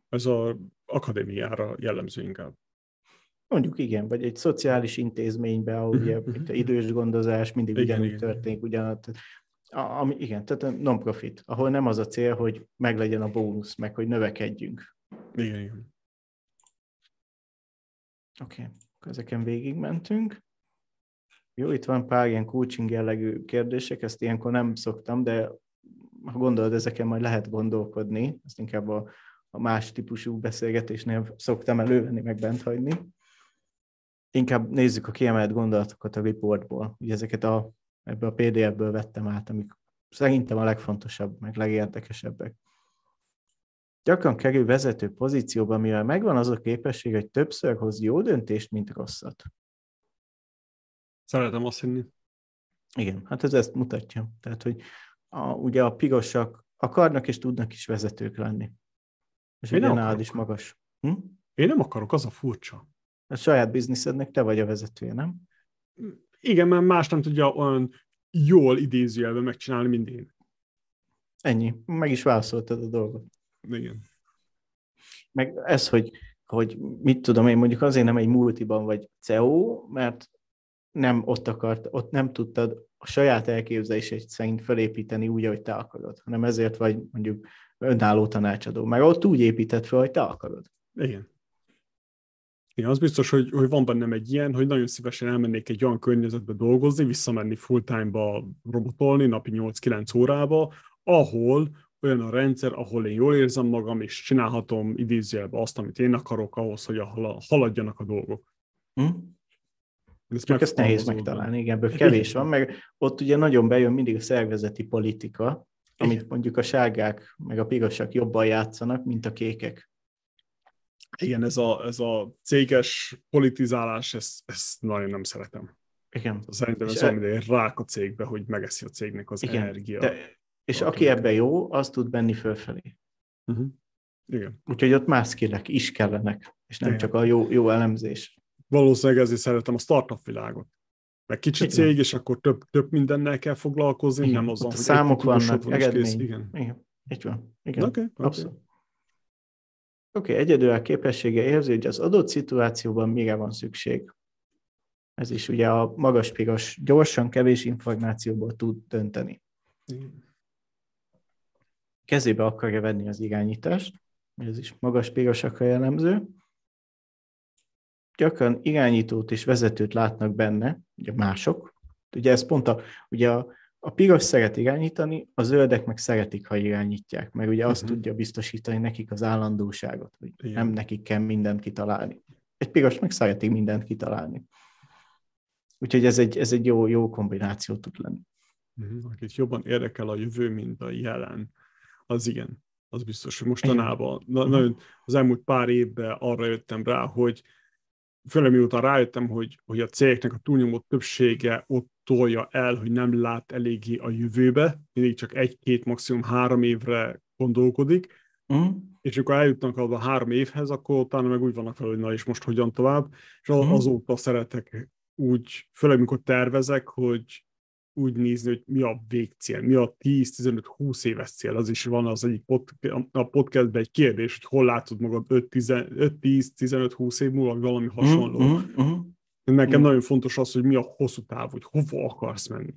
Ez az akadémiára jellemző inkább. Mondjuk igen, vagy egy szociális intézményben, ahol ugye itt idős gondozás mindig igen, ugyanúgy igen. történik, ugyanaz. Ami, igen, tehát non-profit, ahol nem az a cél, hogy meglegyen a bónusz, meg hogy növekedjünk. Igen, igen. Oké, okay. ezeken végigmentünk. Jó, itt van pár ilyen coaching jellegű kérdések, ezt ilyenkor nem szoktam, de ha gondolod, ezeken majd lehet gondolkodni, ezt inkább a, a más típusú beszélgetésnél szoktam elővenni, meg bent hagyni. Inkább nézzük a kiemelt gondolatokat a reportból. Ugye ezeket a ebből a PDF-ből vettem át, amik szerintem a legfontosabb, meg legérdekesebbek. Gyakran kerül vezető pozícióba, mivel megvan az a képesség, hogy többször hoz jó döntést, mint rosszat. Szeretem azt hinni. Igen, hát ez ezt mutatja. Tehát, hogy a, ugye a pirosak akarnak és tudnak is vezetők lenni. És ugye nálad is magas. Hm? Én nem akarok, az a furcsa. A saját bizniszednek te vagy a vezetője, nem? Igen, mert más nem tudja olyan jól idézőjelben megcsinálni, mint én. Ennyi. Meg is válaszoltad a dolgot. Igen. Meg ez, hogy, hogy mit tudom én, mondjuk azért nem egy multiban vagy CEO, mert nem ott akart, ott nem tudtad a saját elképzelését szerint felépíteni úgy, ahogy te akarod, hanem ezért vagy mondjuk önálló tanácsadó. Mert ott úgy épített fel, hogy te akarod. Igen. Igen, az biztos, hogy, hogy van bennem egy ilyen, hogy nagyon szívesen elmennék egy olyan környezetbe dolgozni, visszamenni full-time-ba robotolni, napi 8-9 órába, ahol olyan a rendszer, ahol én jól érzem magam, és csinálhatom idézőjelbe azt, amit én akarok ahhoz, hogy haladjanak a dolgok. Hm? Ezt Csak ezt nehéz megtalálni, igen, ebből kevés van, meg ott ugye nagyon bejön mindig a szervezeti politika, amit mondjuk a sárgák meg a pirosak jobban játszanak, mint a kékek igen, ez a, ez a céges politizálás, ezt, ezt nagyon nem szeretem. Igen. Szerintem ez olyan, egy rák a cégbe, hogy megeszi a cégnek az igen, energia. De, és aki ebben jó, az tud benni fölfelé. Uh-huh. Igen. Úgyhogy ott más skillek is kellenek, és nem igen. csak a jó, jó elemzés. Valószínűleg ezért szeretem a startup világot. Meg kicsi igen. cég, és akkor több, több mindennel kell foglalkozni, igen. nem azon, hogy számok vannak, van, eredmény. Igen. igen. Így van. Igen. Okay, Abszolút. Oké, okay, egyedül a képessége érzi, hogy az adott szituációban mire van szükség. Ez is ugye a magas piros, gyorsan, kevés információból tud dönteni. Kezébe akarja venni az irányítást, ez is magas pirosakra jellemző. Gyakran irányítót és vezetőt látnak benne, ugye mások. Ugye ez pont a, ugye a a piros szeret irányítani, a zöldek meg szeretik, ha irányítják, mert ugye azt uh-huh. tudja biztosítani nekik az állandóságot, hogy Igen. nem nekik kell mindent kitalálni. Egy piros meg szereti mindent kitalálni. Úgyhogy ez egy, ez egy jó, jó kombináció tud lenni. Uh-huh. Akit jobban érdekel a jövő, mint a jelen, az igen, az biztos, hogy mostanában, na, uh-huh. nagyon az elmúlt pár évben arra jöttem rá, hogy főleg miután rájöttem, hogy, hogy a cégeknek a túlnyomó többsége ott tolja el, hogy nem lát eléggé a jövőbe, mindig csak egy-két, maximum három évre gondolkodik, uh-huh. és amikor eljutnak a három évhez, akkor utána meg úgy vannak fel, hogy na és most hogyan tovább, és uh-huh. azóta szeretek úgy, főleg mikor tervezek, hogy úgy nézni, hogy mi a végcél, mi a 10-15-20 éves cél. Az is van az egyik pod, a podcastben egy kérdés, hogy hol látod magad 5-10-15-20 év múlva, valami mhm, hasonló. Uh-huh, uh-huh. Nekem mm. nagyon fontos az, hogy mi a hosszú táv, hogy hova akarsz menni.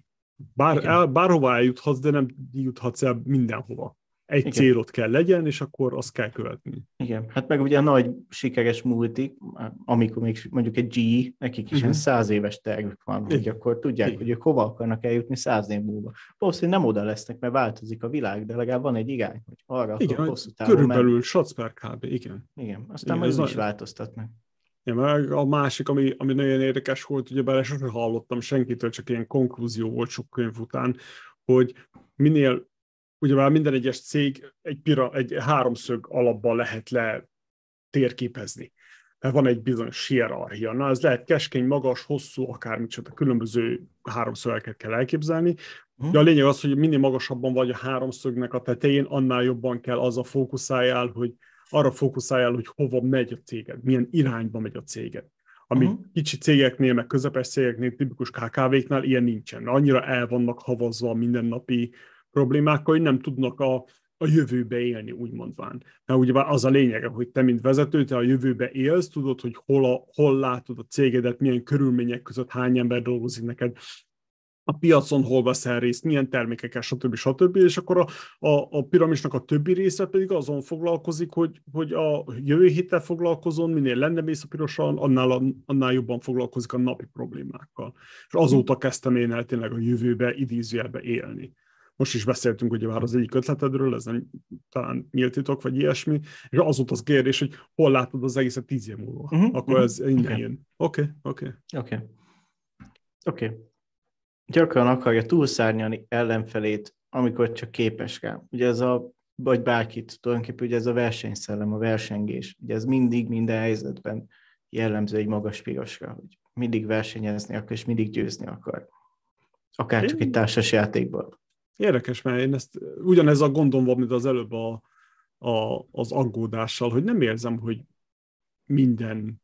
Bár, el, bárhova eljuthatsz, de nem juthatsz el mindenhova. Egy Igen. célot kell legyen, és akkor azt kell követni. Igen, hát meg ugye a nagy sikeres multik, amikor még mondjuk egy G, nekik is uh-huh. száz éves tervük van, hogy Igen. akkor tudják, Igen. hogy ők hova akarnak eljutni száz év múlva. Valószínűleg nem oda lesznek, mert változik a világ, de legalább van egy irány, hogy arra Igen, akarok hosszú távon körülbelül menni. Shotsper kb. Igen. Igen, aztán Igen, majd is változtatnak. Ja, meg a másik, ami, ami nagyon érdekes volt, ugye bele sosem hallottam senkitől, csak ilyen konklúzió volt sok könyv után, hogy minél, ugye már minden egyes cég egy, pira, egy háromszög alapban lehet le térképezni. Mert van egy bizonyos hierarchia. Na, ez lehet keskeny, magas, hosszú, akármicsoda, különböző háromszögeket kell elképzelni. De a lényeg az, hogy minél magasabban vagy a háromszögnek a tetején, annál jobban kell az a fókuszáljál, hogy arra fókuszáljál, hogy hova megy a céged, milyen irányba megy a céged. Ami uh-huh. kicsi cégeknél, meg közepes cégeknél, tipikus KKV-knál ilyen nincsen. Annyira el vannak havazva a mindennapi problémákkal, hogy nem tudnak a, a jövőbe élni, úgy mondván. Mert ugye az a lényege, hogy te, mint vezető, te a jövőbe élsz, tudod, hogy hol, a, hol látod a cégedet, milyen körülmények között hány ember dolgozik neked, a piacon hol veszel részt, milyen termékekkel, stb. stb. És akkor a, a, a piramisnak a többi része pedig azon foglalkozik, hogy, hogy a jövő héttel foglalkozon, minél lenne mész a pirosan, annál, annál jobban foglalkozik a napi problémákkal. És azóta kezdtem én el tényleg a jövőbe, idézőjelbe élni. Most is beszéltünk ugye már az egyik ötletedről, ez nem talán nyílt titok, vagy ilyesmi, és az volt az kérdés, hogy hol látod az egészet tíz év múlva. Mhm, Akkor mhm. ez innen Oké. jön. Oké, oké. Oké. Oké. Gyakran akarja túlszárnyalni ellenfelét, amikor csak képes rá. Ugye ez a, vagy bárkit, tulajdonképpen ugye ez a versenyszellem, a versengés. Ugye ez mindig, minden helyzetben jellemző egy magas pirosra, hogy mindig versenyezni akar, és mindig győzni akar. Akár csak egy társas játékban. Érdekes, mert én ezt ugyanez a gondom van, mint az előbb a, a, az aggódással, hogy nem érzem, hogy minden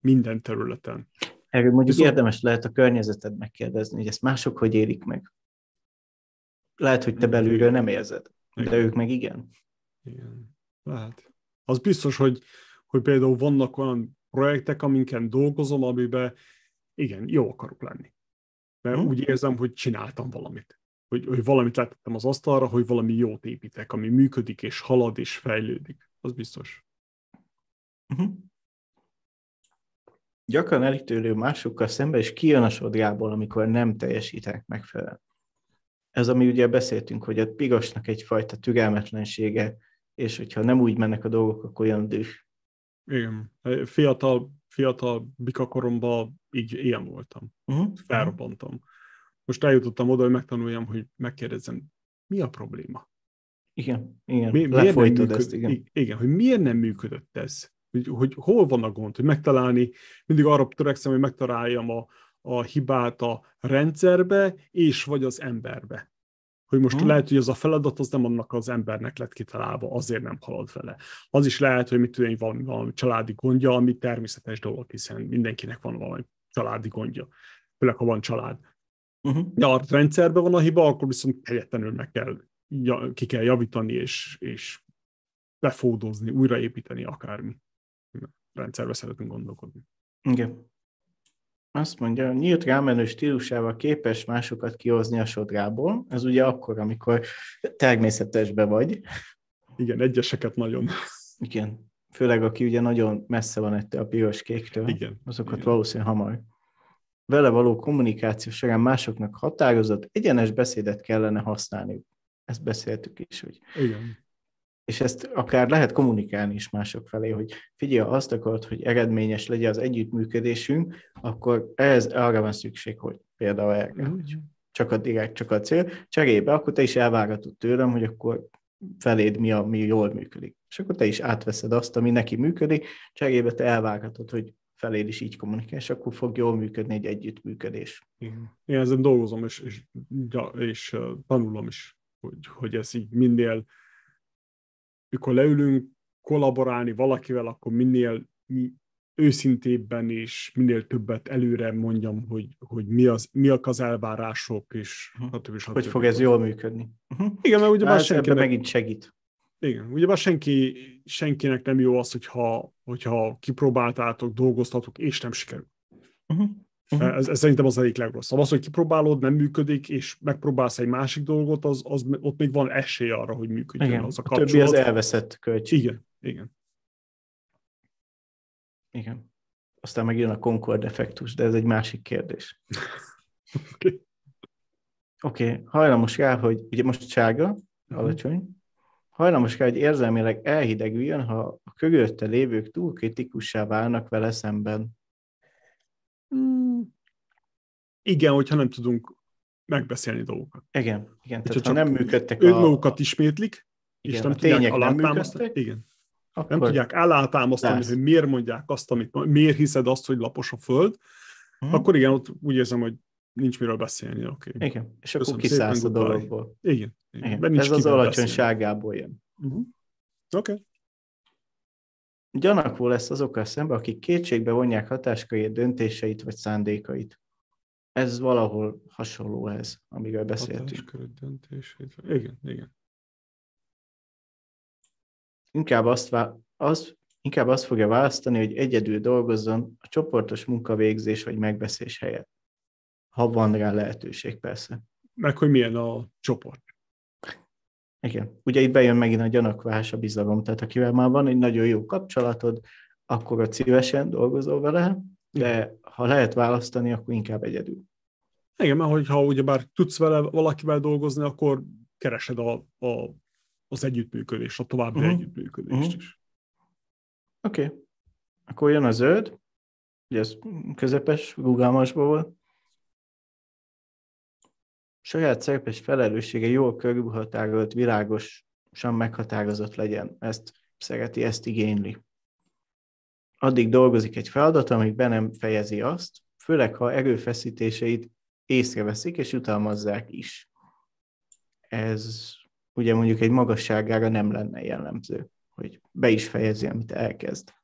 minden területen. Erről mondjuk Viszont- érdemes lehet a környezeted megkérdezni, hogy ezt mások hogy élik meg. Lehet, hogy te belülről nem érzed, de Igen. ők meg igen. Igen. Lehet. Az biztos, hogy, hogy például vannak olyan projektek, aminken dolgozom, amiben igen, jó akarok lenni. Mert Hm. úgy érzem, hogy csináltam valamit. Hogy, hogy valamit letettem az asztalra, hogy valami jót építek, ami működik, és halad, és fejlődik. Az biztos. Uh-huh. Gyakran elítélő másokkal szembe, és kijön a sodrából, amikor nem teljesítenek megfelelően. Ez, ami ugye beszéltünk, hogy a pirosnak egyfajta türelmetlensége, és hogyha nem úgy mennek a dolgok, akkor jön düh. Igen. Fiatal, fiatal bikakoromban így ilyen voltam. Uh-huh. Felrobbantam. Most eljutottam oda, hogy megtanuljam, hogy megkérdezzem, mi a probléma? Igen, igen. Mi, miért nem működ, ezt, igen. Igen, hogy miért nem működött ez? Hogy, hogy hol van a gond, hogy megtalálni, mindig arra törekszem, hogy megtaláljam a, a hibát a rendszerbe, és vagy az emberbe. Hogy most Hmm. lehet, hogy az a feladat az nem annak az embernek lett kitalálva, azért nem halad vele. Az is lehet, hogy mit tudom, én, valami, valami családi gondja, ami természetes dolog, hiszen mindenkinek van valami családi gondja. Főleg, ha van család. Uh-huh. De a rendszerben van a hiba, akkor viszont helyetlenül meg kell, ja, ki kell javítani, és, és befódozni, újraépíteni akármi. Rendszerbe szeretünk gondolkodni. Igen. Azt mondja, nyílt rámenő stílusával képes másokat kihozni a sodrából. Ez ugye akkor, amikor természetesbe vagy. Igen, egyeseket nagyon. Igen. Főleg, aki ugye nagyon messze van ettől a piros kéktől. Igen. Azokat Igen. valószínűleg hamar. Vele való kommunikáció során másoknak határozott, egyenes beszédet kellene használni. Ezt beszéltük is, hogy Igen. És ezt akár lehet kommunikálni is mások felé, hogy figyelj, azt akarod, hogy eredményes legyen az együttműködésünk, akkor ez arra van szükség, hogy például erre, hogy csak a direkt, csak a cél, cserébe, akkor te is elvárhatod tőlem, hogy akkor feléd mi, ami jól működik. És akkor te is átveszed azt, ami neki működik, cserébe te elvárhatod, hogy feléd is így kommunikál, és akkor fog jól működni egy együttműködés. Igen. Én ezen dolgozom, és, és, ja, és tanulom is, hogy, hogy ez így minél, mikor leülünk kollaborálni valakivel, akkor minél mi őszintébben és minél többet előre mondjam, hogy, hogy mi az, miak az elvárások, és stb. stb. Hogy fog ez jól működni. Uh-huh. Igen, mert ugyebár ebben senkinek, megint segít. igen, ugyebár senki, senkinek nem jó az, hogyha, hogyha kipróbáltátok, dolgoztatok, és nem sikerül. Uh-huh. Uh-huh. Ez, ez szerintem az egyik legrosszabb. Az, hogy kipróbálod, nem működik, és megpróbálsz egy másik dolgot, az, az ott még van esély arra, hogy működjön igen. az a kapcsolat. A többi az elveszett költség. Igen, igen. Igen. Aztán megjön a Concord effektus, de ez egy másik kérdés. Oké. okay. Okay. hajlamos rá, hogy ugye most sárga, uh-huh. alacsony, hajlamos rá, hogy érzelmileg elhidegüljön, ha a körülötte lévők túl kritikussá válnak vele szemben. Hmm. Igen, hogyha nem tudunk megbeszélni dolgokat. Igen, igen. Tehát, ha nem működtek a... magukat ismétlik, igen, és nem a tudják alátámasztani. Igen. Akkor nem tudják alátámasztani, hogy miért mondják azt, amit, miért hiszed azt, hogy lapos a föld, hmm. akkor igen, ott úgy érzem, hogy nincs miről beszélni. Okay. Igen, és akkor kiszállsz a dologból. Igen. igen. igen. Nincs Ez az alacsonyságából jön. Uh-huh. Oké. Okay. Gyanakvó lesz azokkal szemben, akik kétségbe vonják hatáskörét, döntéseit vagy szándékait. Ez valahol hasonló ez, amiről beszéltünk. Döntéseit. Igen, igen. Inkább azt, az, inkább azt fogja választani, hogy egyedül dolgozzon a csoportos munkavégzés vagy megbeszélés helyett ha van rá lehetőség persze. Meg hogy milyen a csoport. Igen. Ugye itt bejön megint a gyanakvás, a bizalom, tehát akivel már van egy nagyon jó kapcsolatod, akkor a szívesen dolgozol vele, de ha lehet választani, akkor inkább egyedül. Igen, mert hogyha ugyebár tudsz vele valakivel dolgozni, akkor keresed a, a, az együttműködést, a további uh-huh. együttműködést uh-huh. is. Oké. Okay. Akkor jön a zöld, ugye ez közepes, rugalmasból volt saját szerep és felelőssége jól körülhatárolt, világosan meghatározott legyen. Ezt szereti, ezt igényli. Addig dolgozik egy feladat, amíg be nem fejezi azt, főleg ha erőfeszítéseit észreveszik és utalmazzák is. Ez ugye mondjuk egy magasságára nem lenne jellemző, hogy be is fejezi, amit elkezd.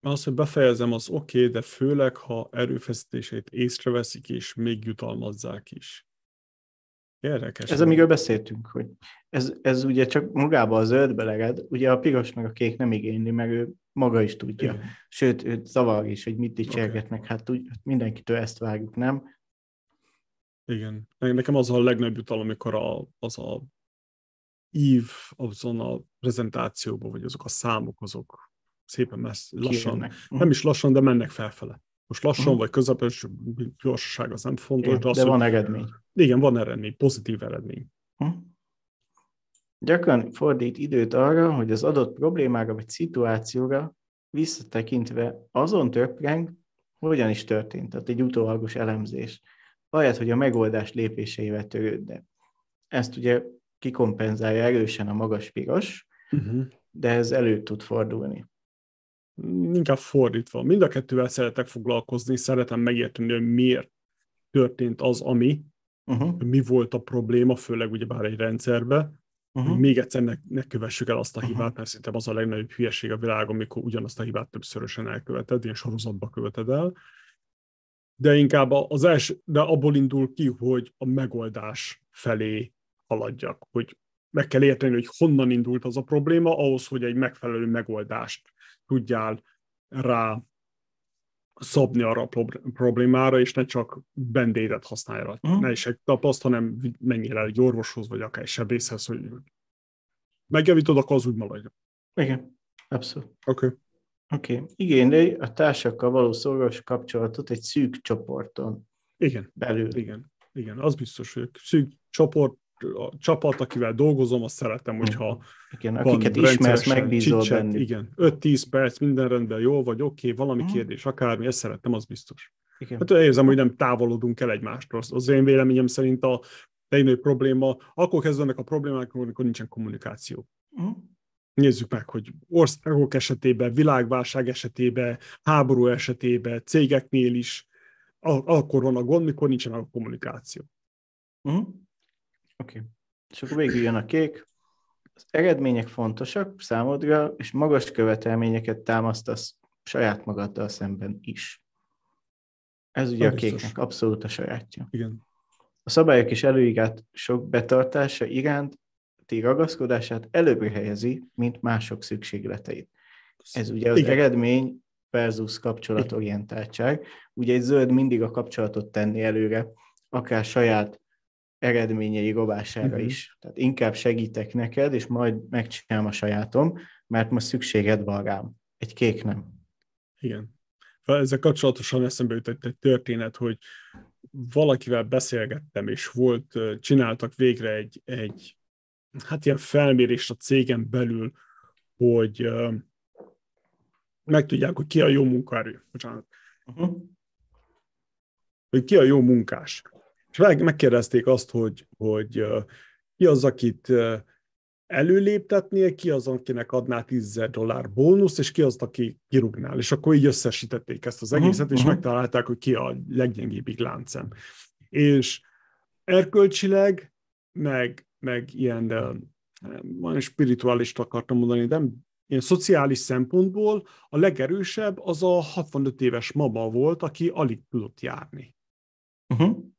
Az, hogy befejezem, az oké, okay, de főleg, ha erőfeszítéseit észreveszik és még jutalmazzák is. Érdekes. Ez amiről beszéltünk, hogy ez, ez ugye csak magába a zöldbe leged, ugye a piros meg a kék nem igényli, meg ő maga is tudja. Igen. Sőt, őt zavar is, hogy mit dicsergetnek, okay. hát úgy, mindenkitől ezt vágjuk, nem? Igen. Nekem az a legnagyobb jutalom, amikor a, az a ív azon a prezentációban, vagy azok a számok, azok szépen messz, lassan, Kijönnek. nem is lassan, de mennek felfele. Most lassan uh-huh. vagy közepes gyorsaság az nem fontos. Igen, de, az, de van hogy, eredmény. Igen, van eredmény, pozitív eredmény. Uh-huh. Gyakran fordít időt arra, hogy az adott problémára vagy szituációra visszatekintve azon töpreng, hogyan is történt, tehát egy utólagos elemzés, ahelyett, hogy a megoldás lépéseivel törődne. Ezt ugye kikompenzálja erősen a magas piros, uh-huh. de ez elő tud fordulni inkább fordítva. Mind a kettővel szeretek foglalkozni, szeretem megérteni, hogy miért történt az, ami, uh-huh. mi volt a probléma, főleg ugyebár egy rendszerbe, uh-huh. még egyszer ne, ne kövessük el azt a hibát, uh-huh. mert szerintem az a legnagyobb hülyeség a világon, amikor ugyanazt a hibát többszörösen elköveted, ilyen sorozatba követed el. De inkább az első, de abból indul ki, hogy a megoldás felé haladjak, hogy meg kell érteni, hogy honnan indult az a probléma, ahhoz, hogy egy megfelelő megoldást tudjál rá szabni arra a problémára, és ne csak bendédet használja. Uh-huh. Ne is egy tapaszt, hanem el egy orvoshoz, vagy akár egy sebészhez, hogy megjavítod, akkor az úgy maradja. Igen, abszolút. Oké. Okay. Oké. Okay. Igényli a társakkal való szoros kapcsolatot egy szűk csoporton Igen. belül. Igen. Igen, az biztos, hogy szűk csoport a csapat, akivel dolgozom, azt szeretem, hogyha igen, akiket ismersz, megbízol csicset, bennük. Igen, 5-10 perc, minden rendben, jó vagy, oké, okay, valami uh-huh. kérdés, akármi, ezt szeretem, az biztos. Igen. Hát érzem, hogy nem távolodunk el egymástól. Az én véleményem szerint a legnagyobb probléma, akkor kezdenek a problémák, amikor nincsen kommunikáció. Uh-huh. Nézzük meg, hogy országok esetében, világválság esetében, háború esetében, cégeknél is, akkor van a gond, mikor nincsen a kommunikáció. Uh-huh. Oké. Okay. És akkor végül jön a kék. Az eredmények fontosak számodra, és magas követelményeket támasztasz saját magaddal szemben is. Ez ugye a kéknek abszolút a sajátja. Igen. A szabályok és előírást sok betartása iránt ti ragaszkodását előbbre helyezi, mint mások szükségleteit. Ez ugye az Igen. eredmény versus kapcsolatorientáltság. Ugye egy zöld mindig a kapcsolatot tenni előre, akár saját eredményei rovására uh-huh. is. Tehát inkább segítek neked, és majd megcsinálom a sajátom, mert most szükséged van rám. Egy kék nem. Igen. Ezzel kapcsolatosan eszembe jutott egy történet, hogy valakivel beszélgettem, és volt, csináltak végre egy, egy hát ilyen felmérést a cégen belül, hogy megtudják, hogy ki a jó munkaerő. Bocsánat. Uh-huh. Hogy ki a jó munkás. És megkérdezték azt, hogy, hogy ki az, akit előléptetnél, ki az, akinek adná 10 dollár bónusz, és ki az, aki kirugnál. És akkor így összesítették ezt az mhm, egészet, uh-huh, és uh-huh. megtalálták, hogy ki a leggyengébbik láncem. És erkölcsileg, meg, meg ilyen, de, van spirituális akartam mondani, de ilyen szociális szempontból a legerősebb az a 65 éves mama volt, aki alig tudott járni. Uh-huh.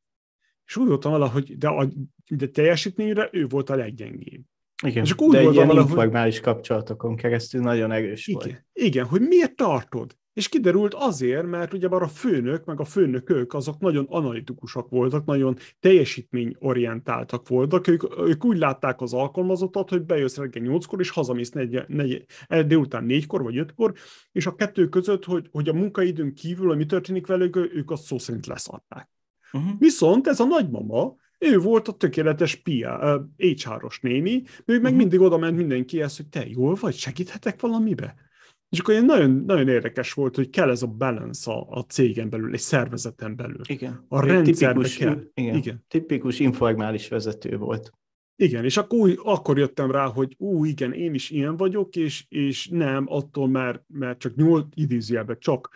És úgy voltam vele, hogy de, a, de teljesítményre ő volt a leggyengébb. Igen, és akkor úgy de voltam ilyen informális hogy... kapcsolatokon keresztül nagyon erős igen, volt. Igen, hogy miért tartod? És kiderült azért, mert ugyebár a főnök, meg a főnökök, azok nagyon analitikusak voltak, nagyon teljesítményorientáltak voltak. Ők, ők úgy látták az alkalmazottat, hogy bejössz reggel 8-kor, és hazamész negy, negy, délután 4-kor vagy 5-kor, és a kettő között, hogy, hogy a munkaidőn kívül, hogy mi történik velük, ők azt szó szerint leszarták. Uh-huh. Viszont ez a nagymama, ő volt a tökéletes uh, HR-os néni, ő meg uh-huh. mindig oda ment mindenkihez, hogy te jól vagy, segíthetek valamibe? És akkor ilyen nagyon, nagyon érdekes volt, hogy kell ez a balance a, a cégen belül, egy szervezeten belül. Igen. A rendszerbe tipikus, kell. Igen. igen. Tipikus informális vezető volt. Igen, és akkor, úgy, akkor jöttem rá, hogy ú, igen, én is ilyen vagyok, és, és nem attól, mert, mert csak nyolc, idézőjelben csak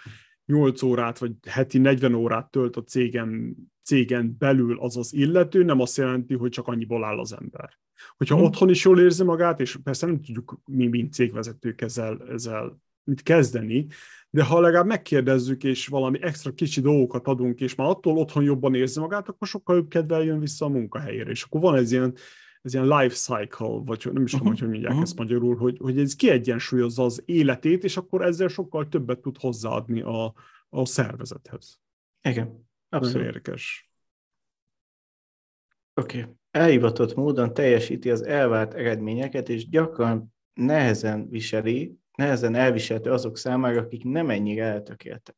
8 órát, vagy heti 40 órát tölt a cégen, cégen belül az az illető, nem azt jelenti, hogy csak annyiból áll az ember. Hogyha hmm. otthon is jól érzi magát, és persze nem tudjuk mi, mint cégvezetők ezzel, ezzel mit kezdeni, de ha legalább megkérdezzük, és valami extra kicsi dolgokat adunk, és már attól otthon jobban érzi magát, akkor sokkal jobb kedvel jön vissza a munkahelyére. És akkor van ez ilyen, ez ilyen life cycle, vagy nem is tudom, uh-huh. hogy mondják uh-huh. ezt magyarul, hogy, hogy ez kiegyensúlyozza az életét, és akkor ezzel sokkal többet tud hozzáadni a, a szervezethez. Igen, abszolút. Nagyon érdekes. Oké. Okay. Elhivatott módon teljesíti az elvárt eredményeket, és gyakran nehezen viseli, nehezen elviselhető azok számára, akik nem ennyire eltökéltek.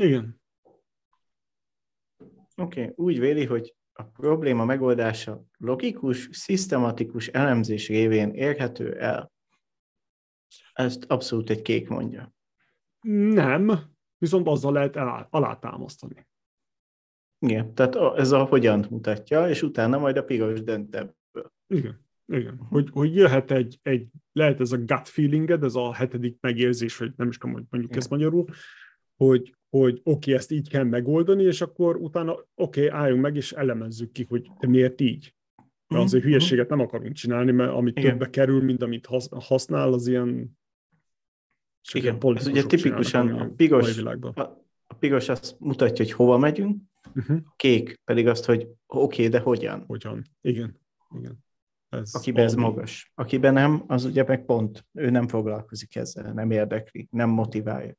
Igen. Oké, okay. úgy véli, hogy a probléma megoldása logikus, szisztematikus elemzés révén érhető el. Ezt abszolút egy kék mondja. Nem, viszont azzal lehet alátámasztani. Igen, tehát ez a hogyan mutatja, és utána majd a piros dönt ebből. Igen, igen. Hogy, hogy jöhet egy, egy, lehet ez a gut feelinged, ez a hetedik megérzés, vagy nem is tudom, hogy mondjuk igen. ezt magyarul, hogy, hogy oké, okay, ezt így kell megoldani, és akkor utána oké, okay, álljunk meg, és elemezzük ki, hogy te miért így. Mert mhm, azért hülyeséget nem akarunk csinálni, mert amit Igen. többbe kerül, mint amit használ, az ilyen... Igen, ez ugye tipikusan a piros, a, a piros azt mutatja, hogy hova megyünk, uh-huh. a kék pedig azt, hogy oké, okay, de hogyan. Hogyan, igen. igen. Ez Akiben ez magas. Akiben nem, az ugye meg pont, ő nem foglalkozik ezzel, nem érdekli, nem motiválja.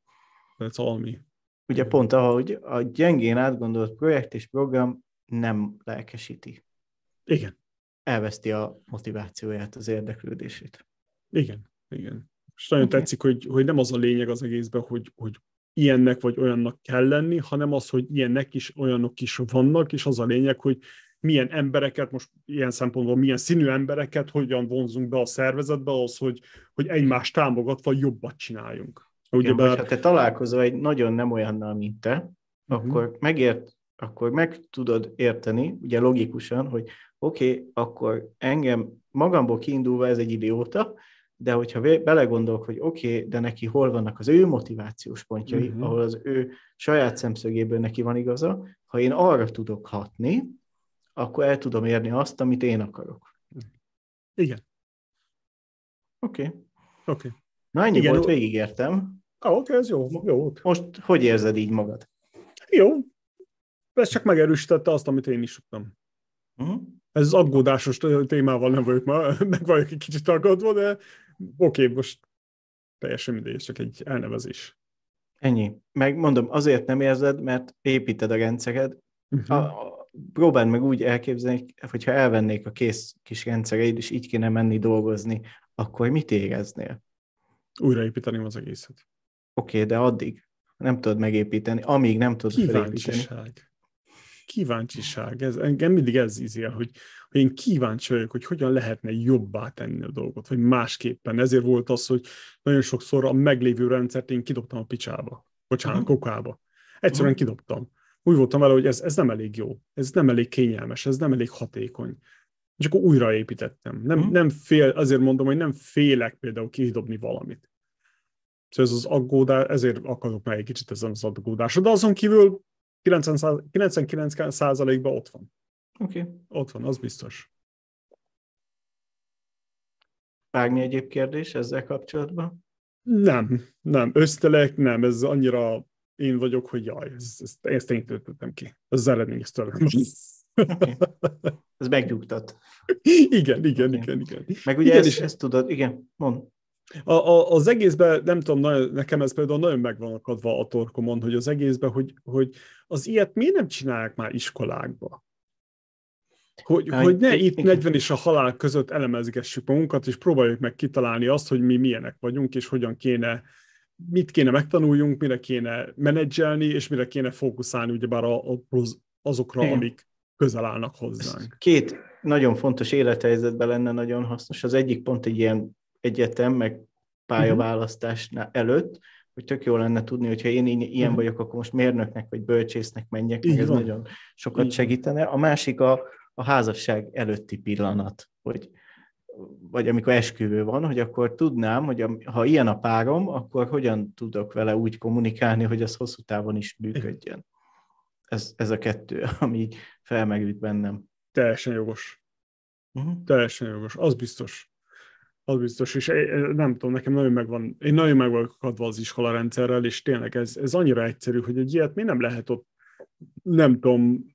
Ez almi. Ugye pont ahogy a gyengén átgondolt projekt és program nem lelkesíti. Igen. Elveszti a motivációját, az érdeklődését. Igen, igen. És nagyon okay. tetszik, hogy, hogy nem az a lényeg az egészben, hogy, hogy ilyennek vagy olyannak kell lenni, hanem az, hogy ilyennek is, olyanok is vannak, és az a lényeg, hogy milyen embereket, most ilyen szempontból milyen színű embereket hogyan vonzunk be a szervezetbe, az, hogy, hogy egymást támogatva jobbat csináljunk. Igen, bár... ha te találkozol egy nagyon nem olyannal, mint te, uh-huh. akkor megért, akkor meg tudod érteni, ugye logikusan, hogy oké, okay, akkor engem magamból kiindulva ez egy idióta, de hogyha belegondolok, hogy oké, okay, de neki hol vannak az ő motivációs pontjai, uh-huh. ahol az ő saját szemszögéből neki van igaza, ha én arra tudok hatni, akkor el tudom érni azt, amit én akarok. Igen. Oké. Okay. Oké. Okay. Na, ennyi Igen, volt, végigértem. Ah, oké, ez jó. jó. Most hogy érzed így magad? Jó. Ez csak megerősítette azt, amit én is tudtam. Uh-huh. Ez az aggódásos témával nem vagyok ma, meg vagyok egy kicsit aggódva, de, Oké, most teljesen mindegy, csak egy elnevezés. Ennyi. Megmondom, azért nem érzed, mert építed a rendszered. Uh-huh. A, a, próbáld meg úgy elképzelni, hogyha elvennék a kész kis rendszereid, és így kéne menni dolgozni, akkor mit éreznél? Újraépíteni az egészet. Oké, okay, de addig nem tudod megépíteni, amíg nem tudod Kíváncsiság. felépíteni. Kíváncsiság. Ez, engem mindig ez ízél, hogy, hogy én kíváncsi vagyok, hogy hogyan lehetne jobbá tenni a dolgot, vagy másképpen. Ezért volt az, hogy nagyon sokszor a meglévő rendszert én kidobtam a picsába. Bocsánat, uh-huh. kokába. Egyszerűen uh-huh. kidobtam. Úgy voltam vele, hogy ez, ez nem elég jó, ez nem elég kényelmes, ez nem elég hatékony. És akkor újraépítettem. Nem, uh-huh. nem fél, azért mondom, hogy nem félek például kidobni valamit. Szóval ez az aggódás, ezért akadok meg egy kicsit ezen az aggódásra, de azon kívül 99%-ban ott van. Oké. Okay. Ott van, az biztos. Vágni egyéb kérdés ezzel kapcsolatban? Nem, nem. Össztelek, nem. Ez annyira én vagyok, hogy jaj, ezt, ezt, ezt én töltöttem ki. Ez az eredmény, ezt tőlem. Okay. Ez megnyugtat. Igen, igen, okay. igen, igen. Meg ugye igen, ezt, ezt tudod, igen, mond. A, a, az egészben, nem tudom, nagyon, nekem ez például nagyon meg van akadva a torkomon, hogy az egészben, hogy, hogy az ilyet miért nem csinálják már iskolákba? Hogy, Aj, hogy ne itt 40 és a halál között elemezgessük magunkat, és próbáljuk meg kitalálni azt, hogy mi milyenek vagyunk, és hogyan kéne, mit kéne megtanuljunk, mire kéne menedzselni, és mire kéne fókuszálni ugyebár a, a, azokra, Igen. amik közel állnak hozzánk. Két nagyon fontos élethelyzetben lenne nagyon hasznos. Az egyik pont egy ilyen egyetem, meg pályaválasztás uh-huh. előtt, hogy tök jó lenne tudni, hogyha én ilyen uh-huh. vagyok, akkor most mérnöknek vagy bölcsésznek menjek, ez van. nagyon sokat Így segítene. A másik a, a házasság előtti pillanat, hogy vagy amikor esküvő van, hogy akkor tudnám, hogy ha ilyen a párom, akkor hogyan tudok vele úgy kommunikálni, hogy az hosszú távon is működjön. Ez, ez a kettő, ami felmerült bennem. Teljesen jogos. Uh-huh. Teljesen jogos, az biztos. Az biztos, és nem tudom, nekem nagyon megvan, én nagyon meg vagyok adva az iskola rendszerrel, és tényleg ez, ez annyira egyszerű, hogy egy ilyet mi nem lehet ott, nem tudom,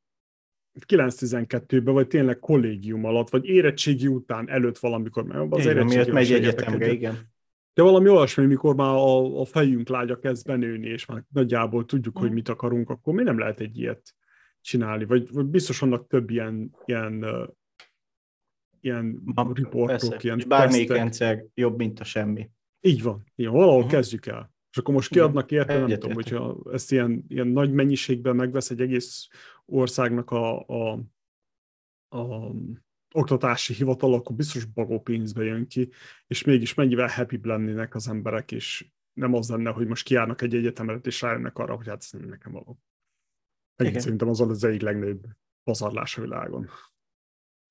9-12-ben, vagy tényleg kollégium alatt, vagy érettségi után előtt valamikor, mert az igen, miatt megy egyetemre, igen. De valami olyasmi, mikor már a, a fejünk lágya kezd benőni, és már nagyjából tudjuk, mm. hogy mit akarunk, akkor mi nem lehet egy ilyet csinálni? Vagy, vagy biztos vannak több ilyen, ilyen ilyen Ma, riportok, persze. ilyen Bármelyik rendszer jobb, mint a semmi. Így van. Igen, valahol uh-huh. kezdjük el. És akkor most kiadnak érte, nem tudom, hogyha ezt ilyen, ilyen nagy mennyiségben megvesz egy egész országnak a, a, a oktatási hivatal, akkor biztos bagó pénzbe jön ki, és mégis mennyivel happy lennének az emberek, és nem az lenne, hogy most kiárnak egy egyetemet, és rájönnek arra, hogy hát ez nekem való. Egyébként szerintem az az egyik legnagyobb pazarlás a világon.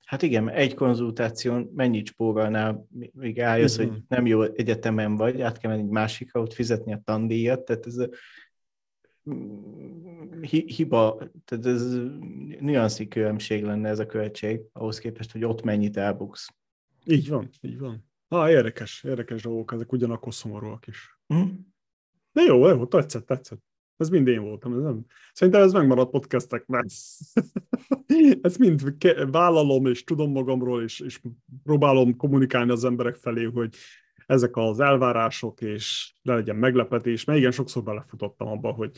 Hát igen, egy konzultáción mennyit spórolnál, míg álljössz, uh-huh. hogy nem jó egyetemen vagy, át kell menni egy másikra, ott fizetni a tandíjat, tehát ez a mm, hiba, tehát ez nüanszi különbség lenne ez a költség, ahhoz képest, hogy ott mennyit elbuksz. Így van, így van. Ah, érdekes, érdekes dolgok, ezek ugyanakkor szomorúak is. Uh-huh. De jó, jó, tetszett, tetszett. Ez mind én voltam. Ez nem... Szerintem ez megmaradt podcastek, mert ezt mind vállalom, és tudom magamról, és, és próbálom kommunikálni az emberek felé, hogy ezek az elvárások, és ne legyen meglepetés, mert igen, sokszor belefutottam abba, hogy,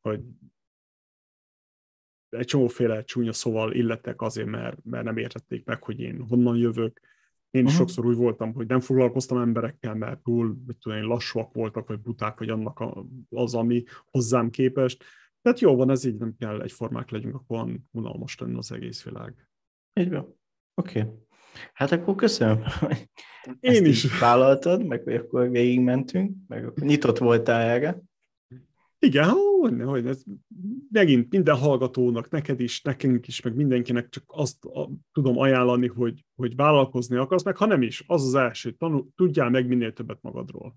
hogy egy csomóféle csúnya szóval illettek azért, mert, mert nem értették meg, hogy én honnan jövök, én is uh-huh. sokszor úgy voltam, hogy nem foglalkoztam emberekkel, mert túl, mit tudom én, lassúak voltak, vagy buták, vagy annak a, az, ami hozzám képest. Tehát jó van, ez így nem kell egyformák legyünk, akkor van unalmas lenne az egész világ. Így van. Oké. Okay. Hát akkor köszönöm. Én Ezt is. Vállaltad, meg hogy akkor végigmentünk, meg akkor nyitott voltál erre. Igen, hogy, hogy ez megint minden hallgatónak, neked is, nekünk is, meg mindenkinek csak azt a, tudom ajánlani, hogy, hogy vállalkozni akarsz, meg ha nem is, az az első, tanul, tudjál meg minél többet magadról.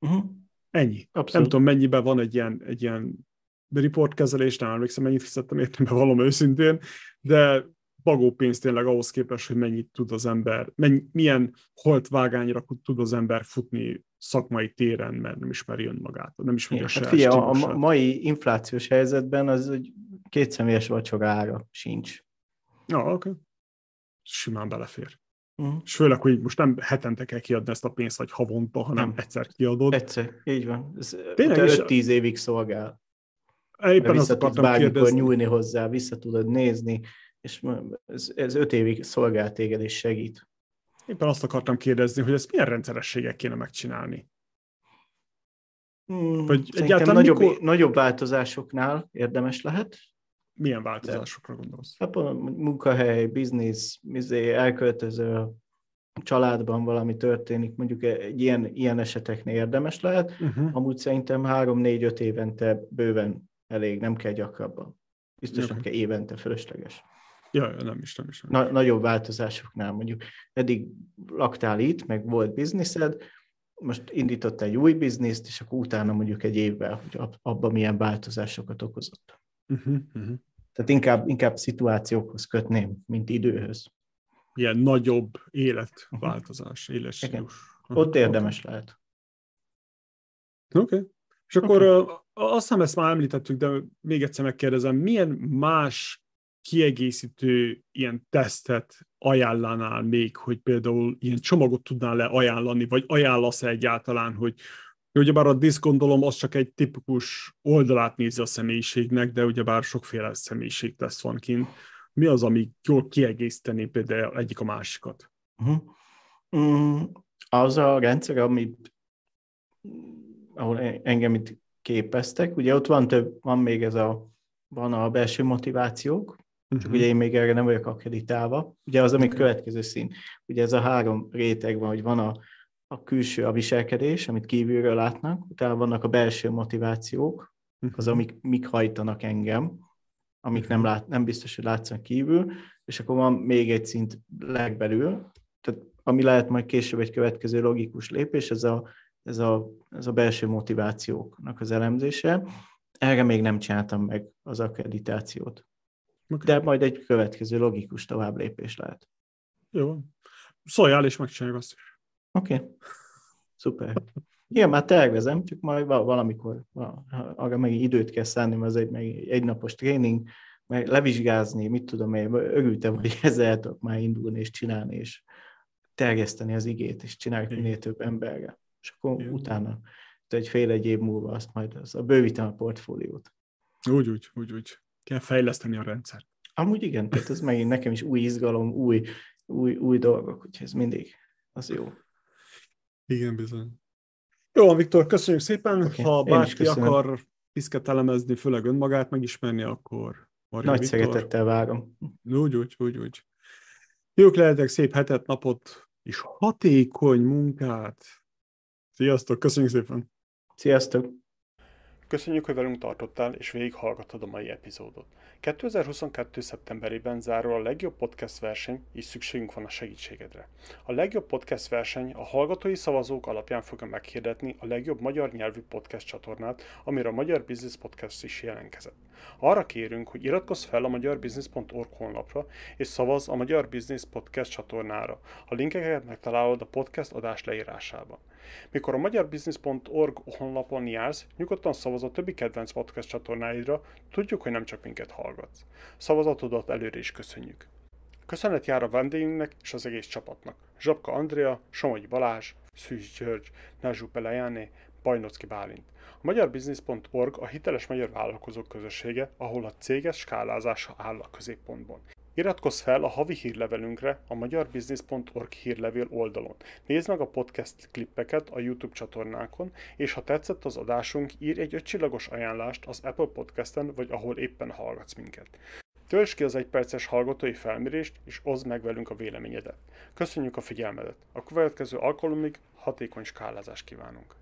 Uh-huh. Ennyi. Abszolút. Nem tudom, mennyiben van egy ilyen, egy ilyen riportkezelés, nem emlékszem, mennyit fizettem értem, valami őszintén, de bagó pénzt tényleg ahhoz képest, hogy mennyit tud az ember, mennyi, milyen holtvágányra tud az ember futni szakmai téren, mert nem ismeri önmagát, nem ismeri a hát figyelj, a mai inflációs helyzetben az, hogy két személyes vacsora ára sincs. Ja, oké. Okay. Simán belefér. Uh-huh. És főleg, hogy most nem hetente kell kiadni ezt a pénzt, vagy havonta, hanem nem. egyszer kiadod. Egyszer, így van. Ez Tényleg 5-10 évig szolgál. Éppen azt akartam kérdezni. nyúlni hozzá, vissza tudod nézni, és ez, ez öt évig szolgál téged és segít. Éppen azt akartam kérdezni, hogy ezt milyen rendszerességgel kéne megcsinálni? Hmm, Vagy egyáltalán nagyobb, mikor... nagyobb változásoknál érdemes lehet. Milyen változásokra De, gondolsz? Hát munkahely, biznisz, izé, elköltöző, családban valami történik, mondjuk egy ilyen, ilyen eseteknél érdemes lehet. Uh-huh. Amúgy szerintem három-négy-öt évente bőven elég, nem kell gyakrabban. Biztos okay. nem kell évente fölösleges. Ja, nem is, nem is. Nem. Na, nagyobb változásoknál mondjuk. Eddig laktál itt, meg volt bizniszed, most indított egy új bizniszt, és akkor utána mondjuk egy évvel, hogy abban milyen változásokat okozott. Uh-huh, uh-huh. Tehát inkább, inkább szituációkhoz kötném, mint időhöz. Ilyen nagyobb életváltozás, uh-huh. életstílus. Uh-huh. Ott érdemes okay. lehet. Oké. Okay. És akkor okay. azt hiszem ezt már említettük, de még egyszer megkérdezem, milyen más kiegészítő ilyen tesztet ajánlanál még, hogy például ilyen csomagot tudnál le ajánlani, vagy ajánlasz -e egyáltalán, hogy ugyebár a disz gondolom, az csak egy tipikus oldalát nézi a személyiségnek, de ugyebár sokféle személyiségteszt van kint. Mi az, ami jól kiegészíteni például egyik a másikat? Uh-huh. Az a rendszer, amit ahol engem itt képeztek, ugye ott van több, van még ez a, van a belső motivációk, Uh-huh. Csak ugye én még erre nem vagyok akreditálva. Ugye az, ami okay. következő szín. Ugye ez a három réteg van, hogy van a, a külső, a viselkedés, amit kívülről látnak, utána vannak a belső motivációk, uh-huh. az, amik mik hajtanak engem, amik uh-huh. nem, lát, nem biztos, hogy látszanak kívül, és akkor van még egy szint legbelül, tehát ami lehet majd később egy következő logikus lépés, ez a, ez a, ez a belső motivációknak az elemzése. Erre még nem csináltam meg az akkreditációt. De majd egy következő logikus tovább lépés lehet. Jó. Szóljál, és megcsináljuk azt is. Oké. Okay. Szuper. Igen, már tervezem, csak majd valamikor arra meg időt kell szánni, mert ez egy, meg egy napos tréning, meg levizsgázni, mit tudom én, örültem, hogy ezzel tudok már indulni és csinálni, és terjeszteni az igét, és csinálni minél több emberre. És akkor Igen. utána, egy fél egy év múlva azt majd az, a bővítem a portfóliót. Úgy, úgy, úgy, úgy kell fejleszteni a rendszer. Amúgy igen, tehát ez megint nekem is új izgalom, új, új, új dolgok, úgyhogy ez mindig az jó. Igen, bizony. Jó, Viktor, köszönjük szépen. Okay, ha bárki akar piszket elemezni, főleg önmagát megismerni, akkor Maria Nagy Viktor. szeretettel várom. Úgy, úgy, úgy, úgy. Jók lehetek, szép hetet, napot, és hatékony munkát. Sziasztok, köszönjük szépen. Sziasztok. Köszönjük, hogy velünk tartottál és végighallgattad a mai epizódot. 2022. szeptemberében zárul a legjobb podcast verseny, és szükségünk van a segítségedre. A legjobb podcast verseny a hallgatói szavazók alapján fogja meghirdetni a legjobb magyar nyelvű podcast csatornát, amire a Magyar Business Podcast is jelentkezett. Arra kérünk, hogy iratkozz fel a magyarbusiness.org honlapra, és szavazz a Magyar Business Podcast csatornára. A linkeket megtalálod a podcast adás leírásában. Mikor a magyarbusiness.org honlapon jársz, nyugodtan szavaz a többi kedvenc podcast csatornáidra, tudjuk, hogy nem csak minket hallgatsz. Szavazatodat előre is köszönjük. Köszönet jár a vendégünknek és az egész csapatnak. Zsabka Andrea, Somogyi Balázs, Szűz György, Nazsú Pelejáné, Bajnocki Bálint. A magyarbusiness.org a hiteles magyar vállalkozók közössége, ahol a céges skálázása áll a középpontban. Iratkozz fel a havi hírlevelünkre a magyarbusiness.org hírlevél oldalon. Nézd meg a podcast klippeket a YouTube csatornánkon, és ha tetszett az adásunk, írj egy ötcsillagos ajánlást az Apple Podcasten, vagy ahol éppen hallgatsz minket. Tölts ki az egyperces hallgatói felmérést, és oszd meg velünk a véleményedet. Köszönjük a figyelmedet! A következő alkalomig hatékony skálázást kívánunk!